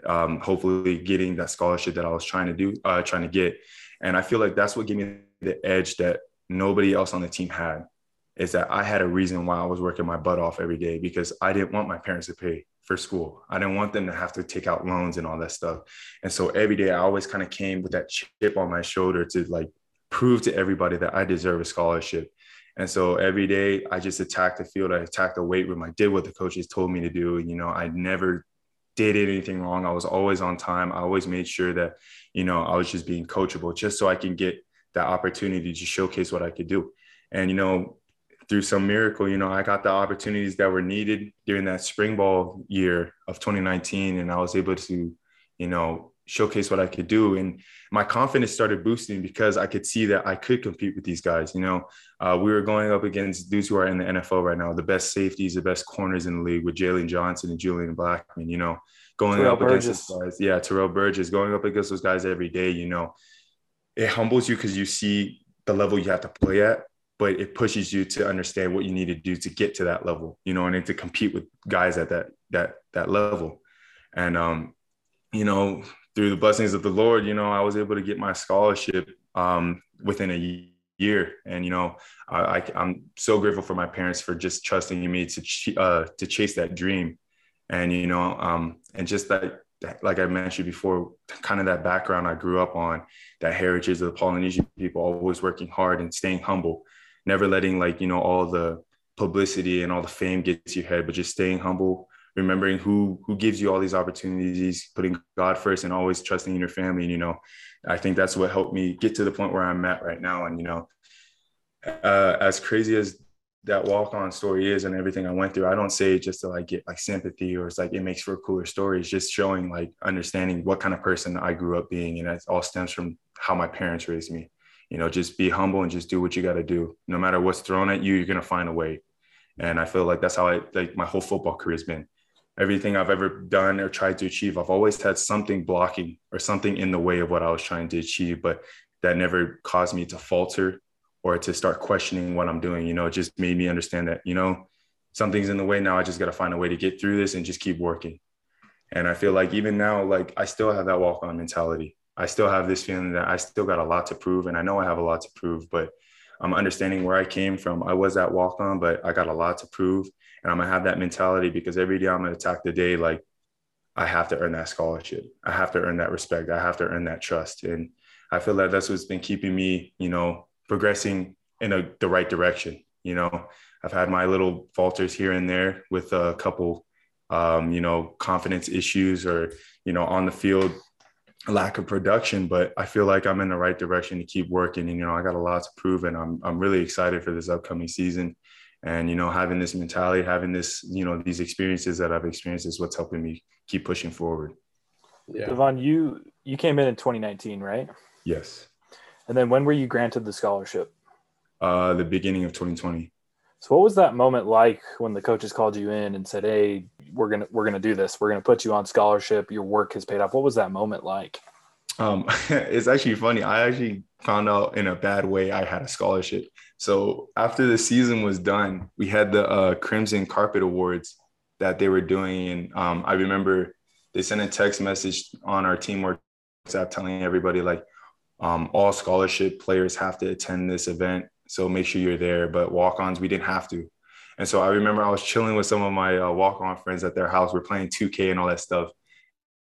um, hopefully getting that scholarship that I was trying to do, uh, trying to get. And I feel like that's what gave me the edge that nobody else on the team had is that I had a reason why I was working my butt off every day because I didn't want my parents to pay for school. I didn't want them to have to take out loans and all that stuff. And so every day I always kind of came with that chip on my shoulder to like prove to everybody that I deserve a scholarship. And so every day I just attacked the field. I attacked the weight room. I did what the coaches told me to do. You know, I never did anything wrong. I was always on time. I always made sure that, you know, I was just being coachable just so I can get that opportunity to showcase what I could do. And, you know, through some miracle, you know, I got the opportunities that were needed during that spring ball year of 2019. And I was able to, you know, showcase what I could do. And my confidence started boosting because I could see that I could compete with these guys. You know, uh, we were going up against dudes who are in the NFL right now, the best safeties, the best corners in the league with Jaylon Johnson and Julian Blackmon, you know, going Terrell up Burgess. against those guys. Yeah, Terrell Burgess, going up against those guys every day, you know, it humbles you because you see the level you have to play at but it pushes you to understand what you need to do to get to that level, you know, and to compete with guys at that that that level. And um, you know, through the blessings of the Lord, you know, I was able to get my scholarship um, within a year. And you know, I, I, am so grateful for my parents for just trusting me to ch- uh, to chase that dream. And you know, um, and just that, like I mentioned before, kind of that background I grew up on, that heritage of the Polynesian people, always working hard and staying humble never letting like you know all the publicity and all the fame get to your head, but just staying humble, remembering who who gives you all these opportunities, putting God first, and always trusting in your family. And you know, I think that's what helped me get to the point where I'm at right now. And you know, uh, as crazy as that walk on story is and everything I went through, I don't say just to like get like sympathy or it's like it makes for a cooler story. It's just showing like understanding what kind of person I grew up being. And it all stems from how my parents raised me you know, just be humble and just do what you got to do. No matter what's thrown at you, you're going to find a way. And I feel like that's how I like my whole football career has been. Everything I've ever done or tried to achieve, I've always had something blocking or something in the way of what I was trying to achieve, but that never caused me to falter or to start questioning what I'm doing. You know, it just made me understand that, you know, something's in the way now. I just got to find a way to get through this and just keep working. And I feel like even now, like I still have that walk on mentality. I still have this feeling that I still got a lot to prove, and I know I have a lot to prove, but I'm understanding where I came from. I was that walk on, but I got a lot to prove, and I'm gonna have that mentality because every day I'm gonna attack the day like I have to earn that scholarship. I have to earn that respect. I have to earn that trust, and I feel that that's what's been keeping me, you know, progressing in a, the right direction. You know, I've had my little falters here and there with a couple, um, you know, confidence issues or you know on the field lack of production, but I feel like I'm in the right direction to keep working. And, you know, I got a lot to prove and I'm, I'm really excited for this upcoming season. And, you know, having this mentality, having this, you know, these experiences that I've experienced is what's helping me keep pushing forward. Yeah. Devaughn, you, you came in in 2019, right? Yes. And then when were you granted the scholarship? Uh, the beginning of 2020. So what was that moment like when the coaches called you in and said, "Hey, we're gonna we're gonna do this. We're gonna put you on scholarship. Your work has paid off." What was that moment like? Um, it's actually funny. I actually found out in a bad way I had a scholarship. So after the season was done, we had the uh, Crimson Carpet Awards that they were doing, and um, I remember they sent a text message on our team WhatsApp telling everybody like um, all scholarship players have to attend this event so make sure you're there. But walk-ons, we didn't have to. And so I remember I was chilling with some of my uh, walk-on friends at their house. We're playing 2K and all that stuff.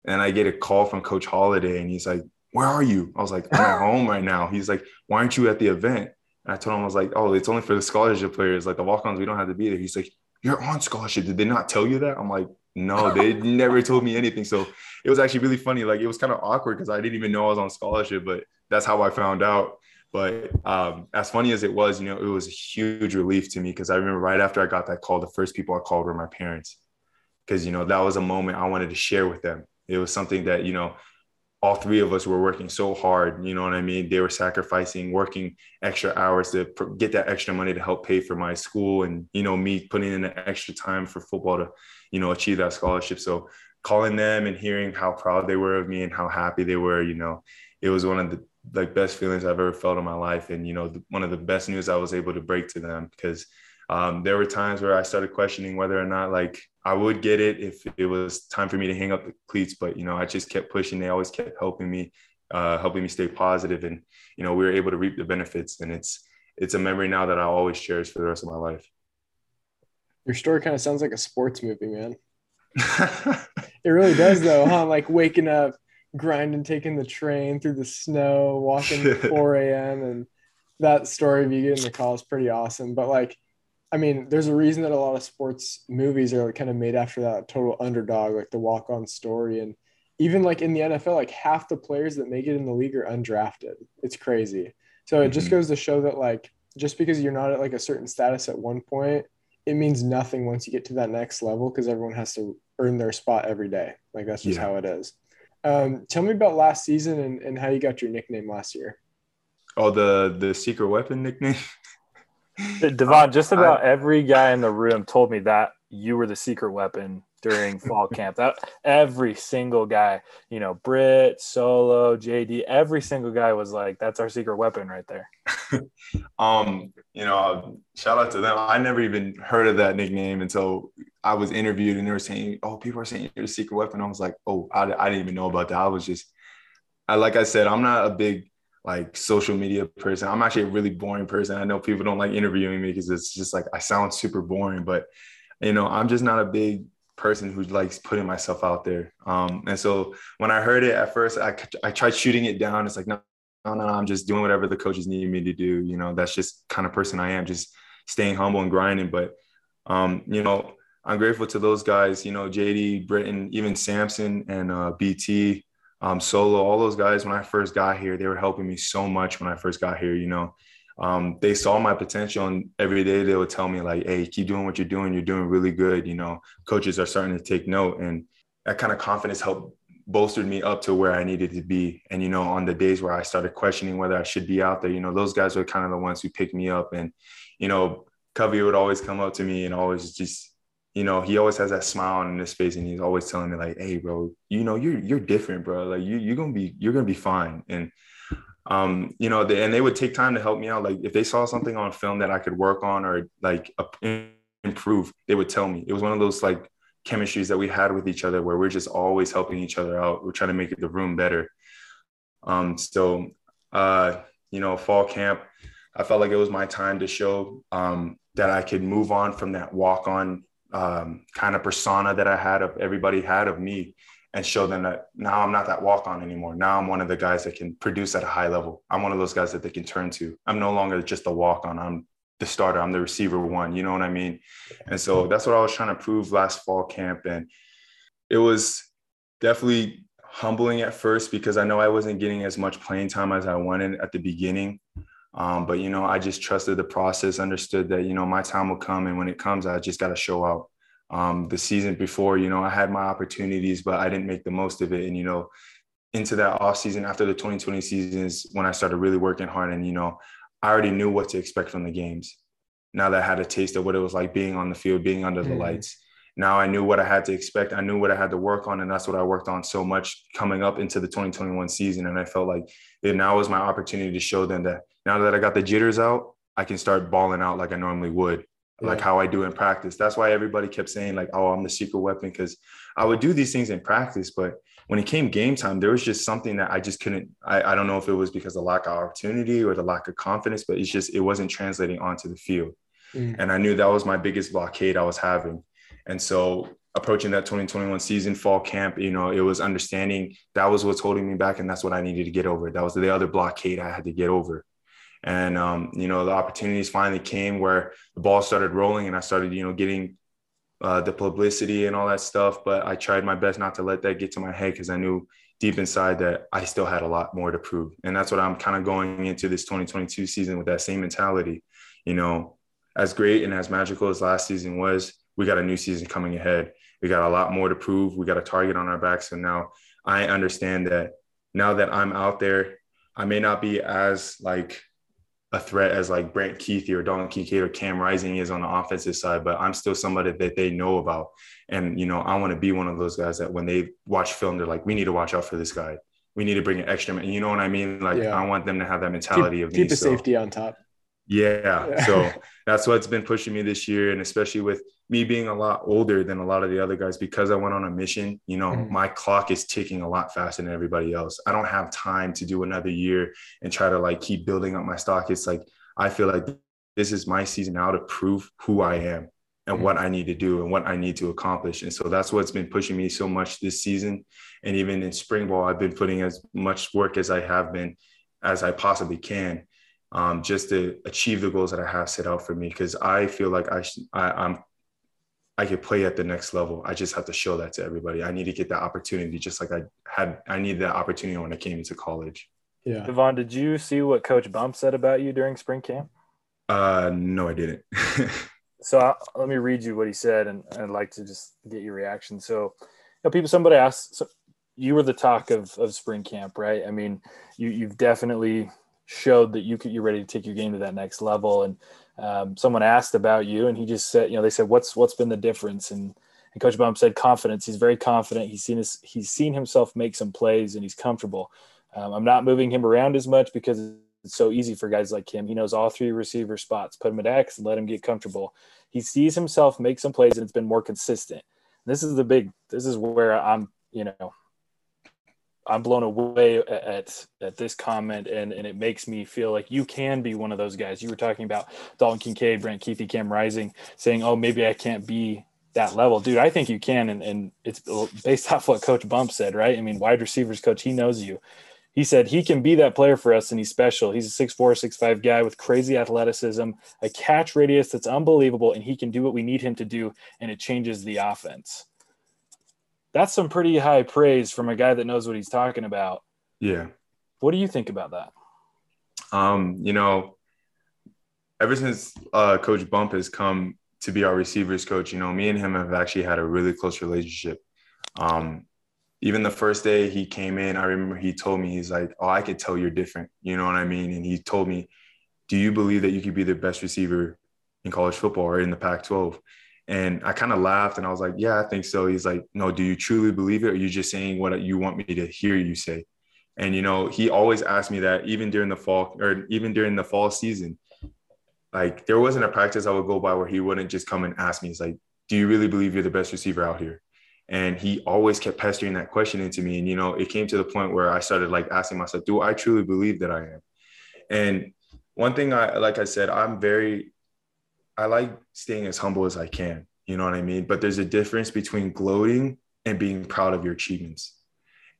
And I get a call from Coach Holliday, and he's like, "Where are you?" I was like, "I'm at home right now." He's like, "Why aren't you at the event?" And I told him I was like, "Oh, it's only for the scholarship players. Like the walk-ons, we don't have to be there." He's like, you're on scholarship. Did they not tell you that? I'm like, no, they never told me anything. So it was actually really funny. Like it was kind of awkward because I didn't even know I was on scholarship, but that's how I found out. But um, as funny as it was, you know, it was a huge relief to me because I remember right after I got that call, the first people I called were my parents because you know that was a moment I wanted to share with them. It was something that you know all three of us were working so hard. You know what I mean? They were sacrificing, working extra hours to get that extra money to help pay for my school, and you know me putting in the extra time for football to, you know, achieve that scholarship. So calling them and hearing how proud they were of me and how happy they were, you know, it was one of the like best feelings I've ever felt in my life, and you know, the, one of the best news I was able to break to them because um, there were times where I started questioning whether or not like I would get it if it was time for me to hang up the cleats. But you know, I just kept pushing. They always kept helping me, uh, helping me stay positive, and you know, we were able to reap the benefits. And it's it's a memory now that I always cherish for the rest of my life. Your story kind of sounds like a sports movie, man. it really does, though, huh? Like waking up, grinding, taking the train through the snow, walking at 4 a.m. and that story of you getting the call is pretty awesome. But like I mean, there's a reason that a lot of sports movies are kind of made after that total underdog, like the walk on story. And even like in the NFL, like half the players that make it in the league are undrafted. It's crazy. So it mm-hmm. just goes to show that like just because you're not at like a certain status at one point, it means nothing once you get to that next level because everyone has to earn their spot every day. Like that's just yeah. how it is. Um, tell me about last season and, and how you got your nickname last year. Oh, the the secret weapon nickname. Devaughn, just about I, every guy in the room told me that you were the secret weapon during fall camp. That every single guy, you know, Britt, Solo, JD, every single guy was like, "That's our secret weapon right there." um, you know, shout out to them. I never even heard of that nickname until I was interviewed, and they were saying, "Oh, people are saying you're the secret weapon." I was like, "Oh, I, I didn't even know about that." I was just, I like I said, I'm not a big like social media person. I'm actually a really boring person. I know people don't like interviewing me because it's just like I sound super boring, but you know, I'm just not a big person who likes putting myself out there. Um, and so when I heard it at first, I, I tried shooting it down. It's like, no, no, no, I'm just doing whatever the coaches need me to do. You know, that's just kind of person I am, just staying humble and grinding. But, um, you know, I'm grateful to those guys, you know, JD, Britain, even Samson and uh, BT, um, Solo, all those guys, when I first got here, they were helping me so much when I first got here, you know. Um, they saw my potential and every day they would tell me like, hey, keep doing what you're doing. You're doing really good. You know, coaches are starting to take note and that kind of confidence helped bolstered me up to where I needed to be. And, you know, on the days where I started questioning whether I should be out there, you know, those guys were kind of the ones who picked me up and, you know, Covey would always come up to me and always just you know, he always has that smile on his face and he's always telling me like, hey, bro, you know, you're you're different, bro. Like you you're gonna be you're gonna be fine. And um, you know, they, and they would take time to help me out. Like if they saw something on film that I could work on or like improve, they would tell me. It was one of those like chemistries that we had with each other where we're just always helping each other out. We're trying to make the room better. Um, so uh, you know, fall camp, I felt like it was my time to show um, that I could move on from that walk on um, kind of persona that I had of everybody had of me and show them that now I'm not that walk on anymore. Now I'm one of the guys that can produce at a high level. I'm one of those guys that they can turn to. I'm no longer just a walk on. I'm the starter. I'm the receiver one. You know what I mean? And so that's what I was trying to prove last fall camp. And it was definitely humbling at first because I know I wasn't getting as much playing time as I wanted at the beginning. Um, but you know, I just trusted the process, understood that you know my time will come, and when it comes, I just got to show out. Um, the season before, you know, I had my opportunities, but I didn't make the most of it. And you know, into that off season after the 2020 seasons, when I started really working hard, and you know, I already knew what to expect from the games. Now that I had a taste of what it was like being on the field, being under the mm. lights, now I knew what I had to expect. I knew what I had to work on, and that's what I worked on so much coming up into the 2021 season. And I felt like it now was my opportunity to show them that now that I got the jitters out, I can start balling out like I normally would, yeah. like how I do in practice. That's why everybody kept saying like, "Oh, I'm the secret weapon," because I would do these things in practice, but when it came game time, there was just something that I just couldn't. I, I don't know if it was because of lack of opportunity or the lack of confidence, but it's just it wasn't translating onto the field. Mm. And I knew that was my biggest blockade I was having. And so approaching that 2021 season fall camp you know it was understanding that was what's holding me back and that's what i needed to get over that was the other blockade i had to get over and um, you know the opportunities finally came where the ball started rolling and i started you know getting uh, the publicity and all that stuff. But I tried my best not to let that get to my head because I knew deep inside that I still had a lot more to prove. And that's what I'm kind of going into this 2022 season with that same mentality. You know, as great and as magical as last season was, we got a new season coming ahead. We got a lot more to prove. We got a target on our backs. And now I understand that now that I'm out there, I may not be as like a threat as like Brant Kuithe or Dalton Kincaid or Cam Rising is on the offensive side, but I'm still somebody that they know about. And, you know, I want to be one of those guys that when they watch film, they're like, we need to watch out for this guy. We need to bring an extra man. You know what I mean? Like, yeah. I want them to have that mentality keep, of keep me, the so. safety on top. Yeah. yeah. so that's what's been pushing me this year. And especially with me being a lot older than a lot of the other guys because I went on a mission, you know, mm-hmm. my clock is ticking a lot faster than everybody else. I don't have time to do another year and try to like keep building up my stock. It's like I feel like this is my season now to prove who I am and mm-hmm. what I need to do and what I need to accomplish. And so that's what's been pushing me so much this season. And even in spring ball, I've been putting as much work as I have been as I possibly can um, just to achieve the goals that I have set out for me. Because I feel like I, I I'm I could play at the next level. I just have to show that to everybody. I need to get that opportunity, just like I had. I needed that opportunity when I came into college. Yeah. Devaughn, did you see what Coach Bump said about you during spring camp? Uh, no, I didn't. so I, let me read you what he said, and I'd like to just get your reaction. So, you know, people, somebody asked, so you were the talk of, of spring camp, right? I mean, you you've definitely showed that you could you're ready to take your game to that next level. And um, someone asked about you, and he just said, you know, they said, what's what's been the difference? And and Coach Bump said confidence. He's very confident. He's seen his, he's seen himself make some plays, and he's comfortable. Um, I'm not moving him around as much because it's so easy for guys like him. He knows all three receiver spots. Put him at X and let him get comfortable. He sees himself make some plays, and it's been more consistent. This is the big. This is where I'm. You know, I'm blown away at at this comment, and and it makes me feel like you can be one of those guys. You were talking about Dalton Kincaid, Brant Kuithe, Cam Rising, saying, "Oh, maybe I can't be that level, dude." I think you can, and and it's based off what Coach Bump said, right? I mean, wide receivers coach, he knows you. He said he can be that player for us, and he's special. He's a six four, six five guy with crazy athleticism, a catch radius that's unbelievable, and he can do what we need him to do, and it changes the offense that's some pretty high praise from a guy that knows what he's talking about. Yeah. What do you think about that? Um, you know, ever since uh, Coach Bump has come to be our receivers coach, you know, me and him have actually had a really close relationship. Um, even the first day he came in, I remember he told me, he's like, Oh, I could tell you're different. You know what I mean? And he told me, Do you believe that you could be the best receiver in college football or in the Pac 12? And I kind of laughed and I was like, yeah, I think so. He's like, no, do you truly believe it? Or you just saying what you want me to hear you say? And, you know, he always asked me that even during the fall or even during the fall season. Like there wasn't a practice I would go by where he wouldn't just come and ask me. He's like, do you really believe you're the best receiver out here? And he always kept pestering that question into me. And, you know, it came to the point where I started like asking myself, do I truly believe that I am? And one thing I, like I said, I'm very I like staying as humble as I can. You know what I mean? But there's a difference between gloating and being proud of your achievements.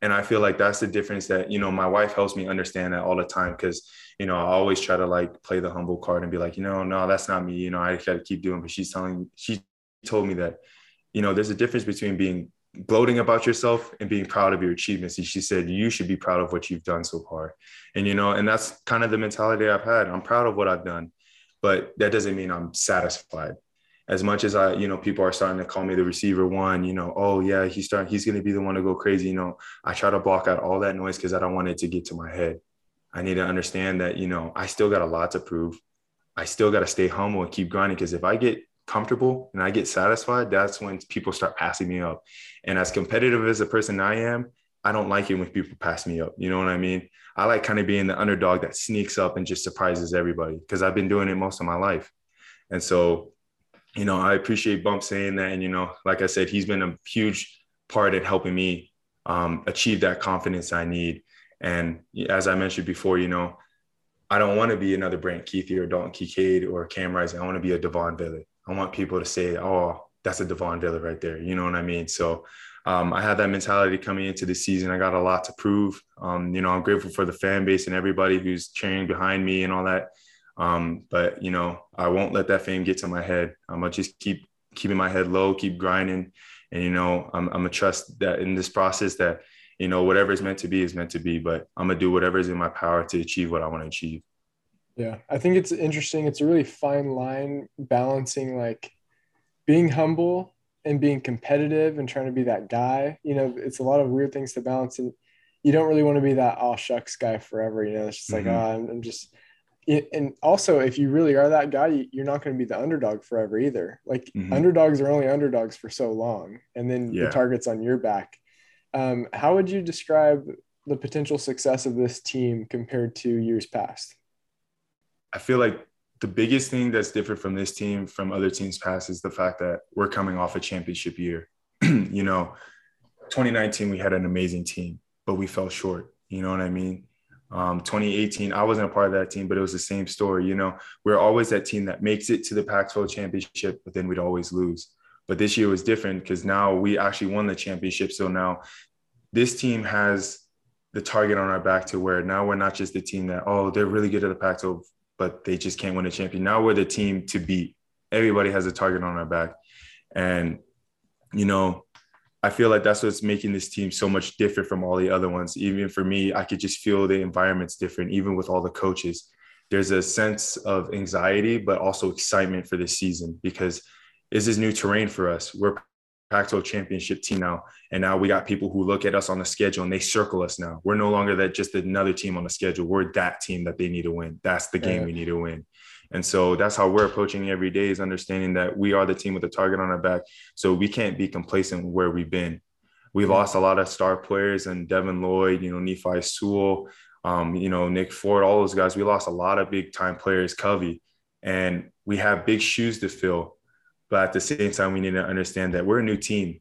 And I feel like that's the difference that, you know, my wife helps me understand that all the time because, you know, I always try to like play the humble card and be like, you know, no, that's not me. You know, I got to keep doing, but she's telling, she told me that, you know, there's a difference between being gloating about yourself and being proud of your achievements. And she said, you should be proud of what you've done so far. And, you know, and that's kind of the mentality I've had. I'm proud of what I've done but that doesn't mean I'm satisfied. As much as I, you know, people are starting to call me the receiver one, you know, oh yeah, he's starting, he's to be the one to go crazy. You know, I try to block out all that noise because I don't want it to get to my head. I need to understand that, you know, I still got a lot to prove. I still got to stay humble and keep grinding because if I get comfortable and I get satisfied, that's when people start passing me up. And as competitive as a person I am, I don't like it when people pass me up. You know what I mean? I like kind of being the underdog that sneaks up and just surprises everybody because I've been doing it most of my life. And so, you know, I appreciate Bump saying that. And, you know, like I said, he's been a huge part in helping me um, achieve that confidence I need. And as I mentioned before, you know, I don't want to be another Brant Kuithe or Dalton Kincaid or Cam Rising. I want to be a Devaughn Vele. I want people to say, oh, that's a Devaughn Vele right there. You know what I mean? So um, I had that mentality coming into the season. I got a lot to prove. Um, you know, I'm grateful for the fan base and everybody who's cheering behind me and all that. Um, but you know, I won't let that fame get to my head. I'm gonna just keep keeping my head low, keep grinding, and you know, I'm I'm gonna trust that in this process that you know whatever is meant to be is meant to be. But I'm gonna do whatever is in my power to achieve what I want to achieve. Yeah, I think it's interesting. It's a really fine line balancing like being humble and being competitive and trying to be that guy. You know, it's a lot of weird things to balance, and you don't really want to be that all shucks guy forever. You know, it's just mm-hmm. like, oh, I'm, I'm just. And also, if you really are that guy, you're not going to be the underdog forever either. Like mm-hmm. underdogs are only underdogs for so long, and then yeah. the target's on your back. Um, how would you describe the potential success of this team compared to years past? I feel like the biggest thing that's different from this team from other teams past is the fact that we're coming off a championship year. you know, 2019 we had an amazing team, but we fell short. You know what I mean? Um, 2018, I wasn't a part of that team, but it was the same story. You know, we're always that team that makes it to the Pac-12 championship, but then we'd always lose. But this year was different because now we actually won the championship. So now this team has the target on our back to where now we're not just the team that, oh, they're really good at the Pac-12 but they just can't win a champion. Now we're the team to beat. Everybody has a target on our back. And, you know, I feel like that's what's making this team so much different from all the other ones. Even for me, I could just feel the environment's different, even with all the coaches. There's a sense of anxiety, but also excitement for this season because this is new terrain for us. We're Pac-12 championship team now. And now we got people who look at us on the schedule and they circle us now. We're no longer that just another team on the schedule. We're that team that they need to win. That's the game yeah. we need to win. And so that's how we're approaching every day is understanding that we are the team with the target on our back. So we can't be complacent where we've been. We lost a lot of star players and Devin Lloyd, you know, Nephi Sewell, um, you know, Nick Ford, all those guys. We lost a lot of big time players, Covey, and we have big shoes to fill but at the same time, we need to understand that we're a new team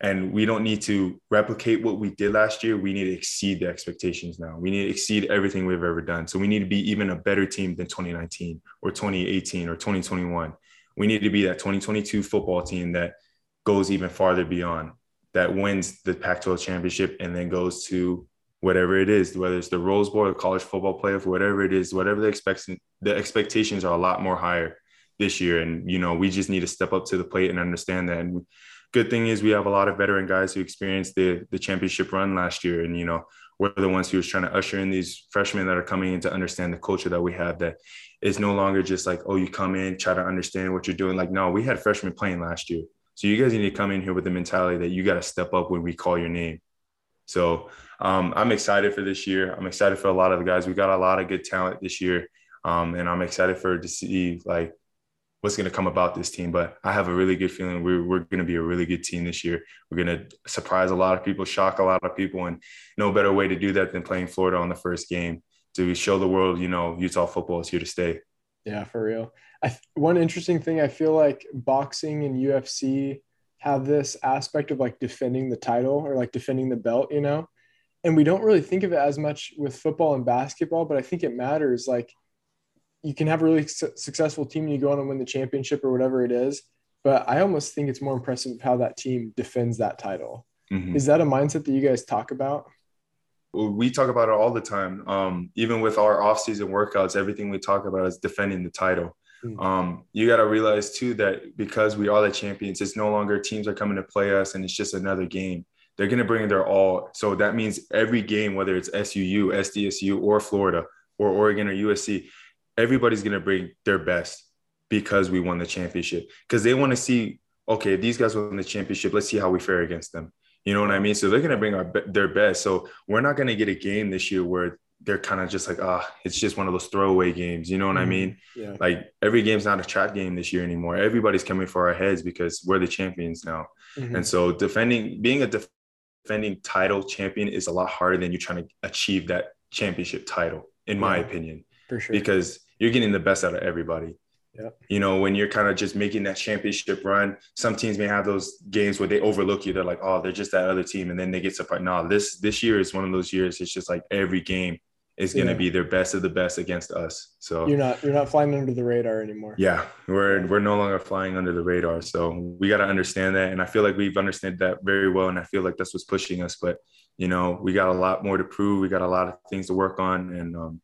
and we don't need to replicate what we did last year. We need to exceed the expectations now. We need to exceed everything we've ever done. So we need to be even a better team than 2019 or 2018 or 2021. We need to be that 2022 football team that goes even farther beyond, that wins the Pac 12 championship and then goes to whatever it is, whether it's the Rose Bowl or college football playoff, whatever it is, whatever the expects the expectations are a lot more higher this year. And, you know, we just need to step up to the plate and understand that. And good thing is we have a lot of veteran guys who experienced the, the championship run last year. And, you know, we're the ones who was trying to usher in these freshmen that are coming in to understand the culture that we have that is no longer just like, oh, you come in, try to understand what you're doing. Like, no, we had freshmen playing last year. So you guys need to come in here with the mentality that you got to step up when we call your name. So um, I'm excited for this year. I'm excited for a lot of the guys. We got a lot of good talent this year. Um, and I'm excited for to see like what's going to come about this team. But I have a really good feeling we're, we're going to be a really good team this year. We're going to surprise a lot of people, shock a lot of people, and no better way to do that than playing Florida on the first game to show the world, you know, Utah football is here to stay. Yeah, for real. I, one interesting thing, I feel like boxing and UFC have this aspect of like defending the title or like defending the belt, you know? And we don't really think of it as much with football and basketball, but I think it matters. Like you can have a really su- successful team and you go on and win the championship or whatever it is. But I almost think it's more impressive how that team defends that title. Mm-hmm. Is that a mindset that you guys talk about? we talk about it all the time. Um, even with our off-season workouts, everything we talk about is defending the title. Mm-hmm. Um, you got to realize too that because we are the champions, it's no longer teams are coming to play us and it's just another game. They're going to bring their all. So that means every game, whether it's SUU, SDSU, or Florida, or Oregon or USC, everybody's going to bring their best because we won the championship. Because they want to see okay these guys won the championship let's see how we fare against them. You know what i mean? So they're going to bring our their best. So we're not going to get a game this year where they're kind of just like ah oh, it's just one of those throwaway games. You know what mm-hmm. i mean? Yeah. like every game's not a trap game this year anymore. Everybody's coming for our heads because we're the champions now. Mm-hmm. and so defending being a defending title champion is a lot harder than you trying to achieve that championship title in my opinion for sure. Because you're getting the best out of everybody. Yeah. You know, when you're kind of just making that championship run, some teams may have those games where they overlook you. They're like, oh, they're just that other team. And then they get surprised. No, this this year is one of those years. It's just like every game is going to yeah. be their best of the best against us. So you're not you're not flying under the radar anymore. Yeah, we're we're no longer flying under the radar. So we got to understand that, and I feel like we've understood that very well, and I feel like that's what's pushing us. But you know, we got a lot more to prove. We got a lot of things to work on, and um,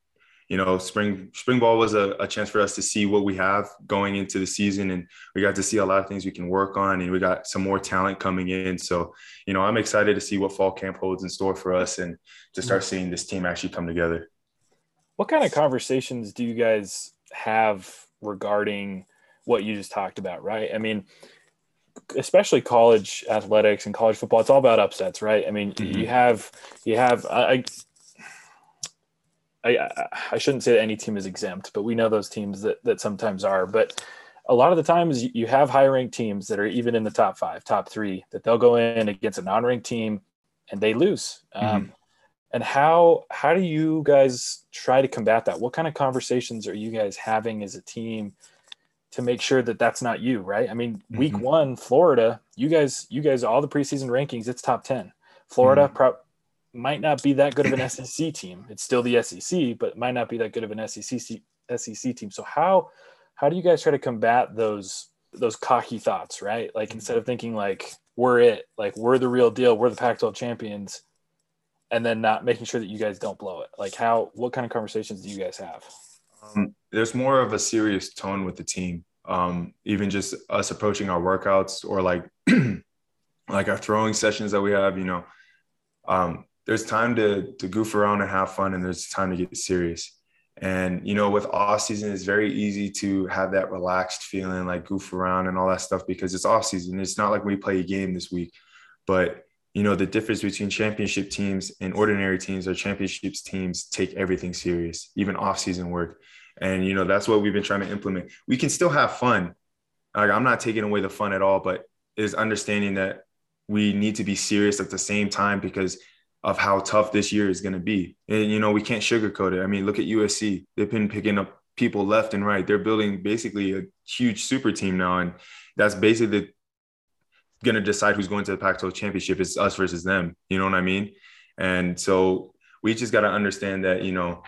you know, spring spring ball was a, a, chance for us to see what we have going into the season, and we got to see a lot of things we can work on, and we got some more talent coming in. So, you know, I'm excited to see what fall camp holds in store for us, and to start seeing this team actually come together. What kind of conversations do you guys have regarding what you just talked about? Right? I mean, especially college athletics and college football, it's all about upsets, right? I mean, mm-hmm. you have you have I, I I shouldn't say that any team is exempt, but we know those teams that that sometimes are. But a lot of the times you have high ranked teams that are even in the top five, top three, that they'll go in against a non ranked team and they lose. Mm-hmm. Um, and how how do you guys try to combat that? What kind of conversations are you guys having as a team? to make sure that that's not you, right? I mean, week mm-hmm. one, Florida, you guys, you guys, all the preseason rankings, it's top 10. Florida mm-hmm. pro- might not be that good of an SEC team. It's still the SEC, but might not be that good of an SEC SEC team. So how how do you guys try to combat those those cocky thoughts, right? Like instead of thinking like we're it, like we're the real deal, we're the Pac-12 champions, and then not making sure that you guys don't blow it. Like how what kind of conversations do you guys have? Um, there's more of a serious tone with the team. Um, even just us approaching our workouts or like like our throwing sessions that we have, you know, um, there's time to to goof around and have fun, and there's time to get serious. And you know, with off season, it's very easy to have that relaxed feeling, like goof around and all that stuff, because it's off season. It's not like we play a game this week, but you know, the difference between championship teams and ordinary teams or championships teams take everything serious, even off season work. And, you know, that's what we've been trying to implement. We can still have fun. Like, I'm not taking away the fun at all, but is understanding that we need to be serious at the same time because of how tough this year is going to be. And, you know, we can't sugarcoat it. I mean, look at USC. They've been picking up people left and right. They're building basically a huge super team now. And that's basically going to decide who's going to the Pac 12 championship. It's us versus them. You know what I mean? And so we just got to understand that, you know,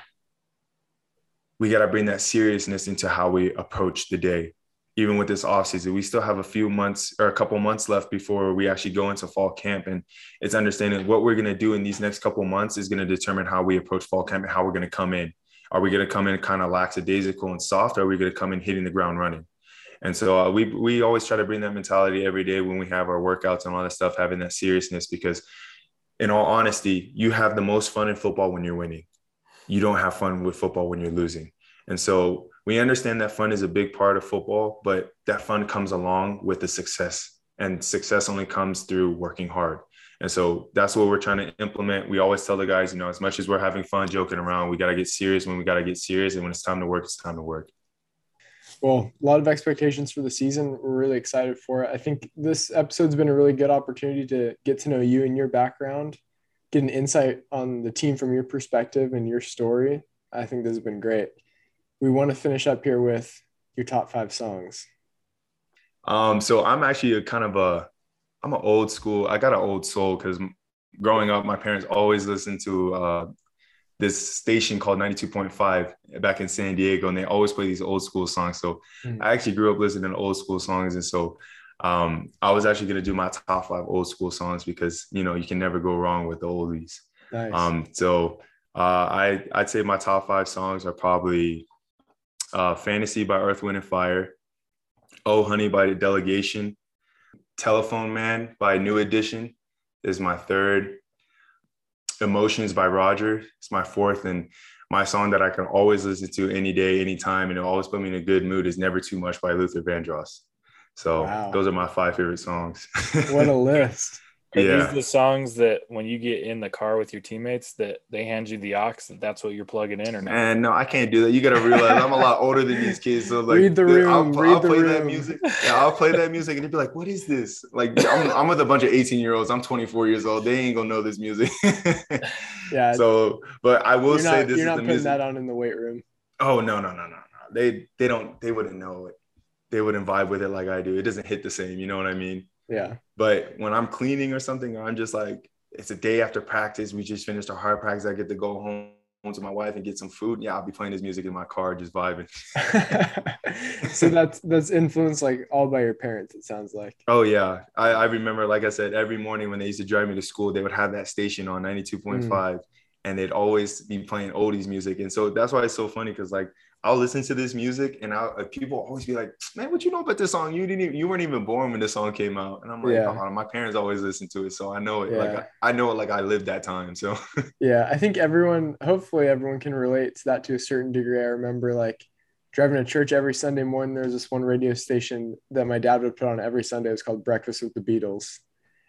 we got to bring that seriousness into how we approach the day even with this off season we still have a few months or a couple months left before we actually go into fall camp. And it's understanding what we're going to do in these next couple months is going to determine how we approach fall camp and how we're going to come in. Are we going to come in kind of lackadaisical and soft or are we going to come in hitting the ground running? And so uh, we we always try to bring that mentality every day when we have our workouts and all that stuff having that seriousness because in all honesty you have the most fun in football when you're winning. You don't have fun with football when you're losing. And so we understand that fun is a big part of football, but that fun comes along with the success. And success only comes through working hard. And so that's what we're trying to implement. We always tell the guys, you know, as much as we're having fun joking around, we got to get serious when we got to get serious. And when it's time to work, it's time to work. Well, a lot of expectations for the season. We're really excited for it. I think this episode's been a really good opportunity to get to know you and your background get an insight on the team from your perspective and your story. I think this has been great. We want to finish up here with your top five songs. Um, so I'm actually a kind of a, I'm an old school. I got an old soul because growing up, my parents always listened to uh, this station called 92.5 back in San Diego, and they always play these old school songs. So mm-hmm. I actually grew up listening to old school songs, and so um, I was actually gonna do my top five old school songs because you know you can never go wrong with the oldies. Nice. Um, so uh, I I'd say my top five songs are probably uh, "Fantasy" by Earth, Wind and Fire, "Oh Honey" by The Delegation, "Telephone Man" by New Edition is my third. "Emotions" by Roger is my fourth, and my song that I can always listen to any day, anytime, and it always put me in a good mood is "Never Too Much" by Luther Vandross. So wow. those are my five favorite songs. what a list. Are yeah. these the songs that when you get in the car with your teammates that they hand you the aux that that's what you're plugging in or not? And no, I can't do that. You got to realize I'm a lot older than these kids. So like, read the room. I'll, read I'll the play room. that music. Yeah, I'll play that music, and they'd be like, "What is this?" Like, I'm, I'm with a bunch of 18 year olds. I'm 24 years old. They ain't gonna know this music. yeah. So, but I will say not, this you're not putting music. that on in the weight room. Oh no, no, no, no, no. They they don't. They wouldn't know it they wouldn't vibe with it like I do. It doesn't hit the same, you know what I mean? Yeah. But when I'm cleaning or something, or I'm just like, it's a day after practice. We just finished our hard practice. I get to go home home to my wife and get some food. Yeah, I'll be playing this music in my car, just vibing. so that's that's influenced like all by your parents. It sounds like. Oh yeah, I, I remember, like I said, every morning when they used to drive me to school, they would have that station on ninety two point five, mm. and they'd always be playing oldies music. And so that's why it's so funny because like I'll listen to this music and I'll, uh, people always be like, man, what you know about this song? You didn't even, you weren't even born when this song came out. And I'm like, yeah. oh, my parents always listen to it. So I know it. Yeah. Like, I, I, know it like I lived that time. So yeah, I think everyone, hopefully everyone can relate to that to a certain degree. I remember like driving to church every Sunday morning. There was this one radio station that my dad would put on every Sunday. It was called Breakfast with the Beatles.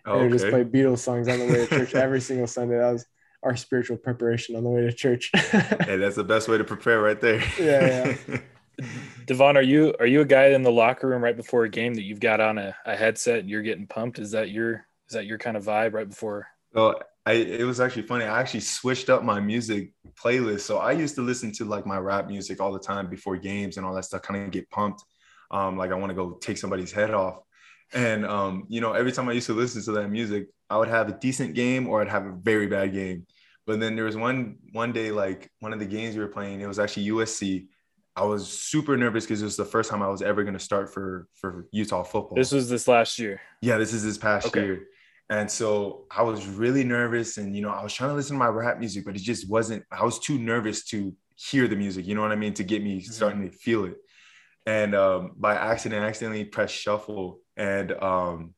Oh, and okay. just play Beatles songs on the way to church every single Sunday. That was our spiritual preparation on the way to church. hey, that's the best way to prepare right there. Yeah, yeah. Devaughn, are you are you a guy in the locker room right before a game that you've got on a, a headset and you're getting pumped? Is that your is that your kind of vibe right before? Oh, I it was actually funny. I actually switched up my music playlist. So I used to listen to like my rap music all the time before games and all that stuff, kind of get pumped. Um, like I want to go take somebody's head off. And um, you know, every time I used to listen to that music, I would have a decent game or I'd have a very bad game. But then there was one one day, like one of the games we were playing, it was actually USC. I was super nervous because it was the first time I was ever going to start for for Utah football. This was this last year. Yeah, this is this past okay. year. And so I was really nervous, and you know, I was trying to listen to my rap music, but it just wasn't. I was too nervous to hear the music. You know what I mean? To get me mm-hmm. starting to feel it. And um, by accident, I accidentally pressed shuffle, and um,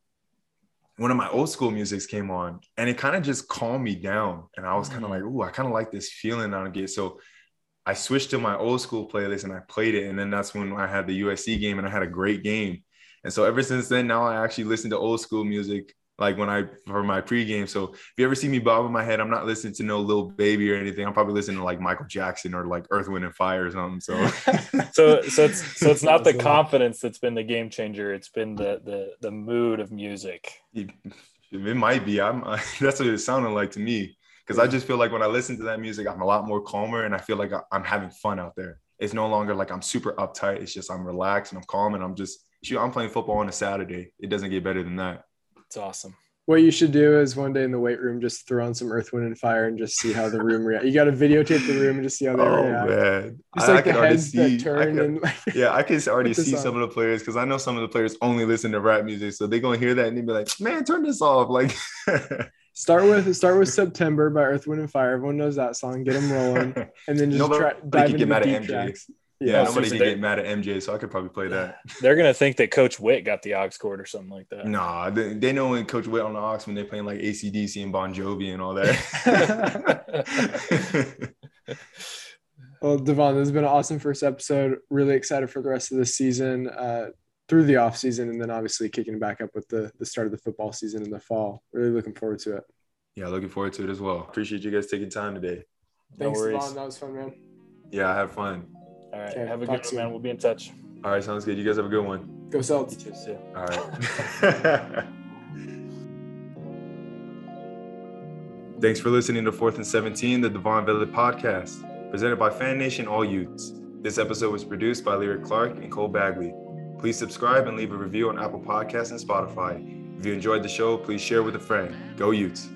one of my old school musics came on and it kind of just calmed me down. And I was kind of mm. like, oh, I kind of like this feeling I get. So I switched to my old school playlist and I played it. And then that's when I had the USC game and I had a great game. And so ever since then, now I actually listen to old school music like when I for my pregame. So if you ever see me bobbing my head, I'm not listening to no Lil Baby or anything. I'm probably listening to like Michael Jackson or like Earth, Wind, and Fire or something. So, so so it's so it's not the confidence that's been the game changer. It's been the the the mood of music. It, it might be. I'm. that's what it sounded like to me. Because I just feel like when I listen to that music, I'm a lot more calmer and I feel like I'm having fun out there. It's no longer like I'm super uptight. It's just I'm relaxed and I'm calm and I'm just shoot. I'm playing football on a Saturday. It doesn't get better than that. It's awesome. What you should do is one day in the weight room, just throw on some Earth, Wind, and Fire and just see how the room reacts. You got to videotape the room and just see how they oh, react. man, just like I the heads see, that turn can, and like, yeah, I can already see some of the players because I know some of the players only listen to rap music, so they're gonna hear that and they be like, "Man, turn this off!" Like, start with start with September by Earth, Wind, and Fire. Everyone knows that song. Get them rolling, and then just Nobody try, dive into the deep tracks. Yeah, yeah nobody can get mad at MJ, so I could probably play that. They're gonna think that Coach Witt got the aux cord or something like that. Nah, they, they know when Coach Witt on the aux when they're playing like ACDC and Bon Jovi and all that. well, Devaughn, this has been an awesome first episode. Really excited for the rest of the season, uh, through the off season, and then obviously kicking back up with the the start of the football season in the fall. Really looking forward to it. Yeah, looking forward to it as well. Appreciate you guys taking time today. Thanks, no Devaughn. That was fun, man. Yeah, I had fun. All right. Okay, have a good one, man. We'll be in touch. All right. Sounds good. You guys have a good one. Go Celtics. You too. All right. Thanks for listening to Fourth and 17, the Devaughn Vele podcast, presented by Fan Nation All Utes. This episode was produced by Lyric Clark and Cole Bagley. Please subscribe and leave a review on Apple Podcasts and Spotify. If you enjoyed the show, please share with a friend. Go Utes.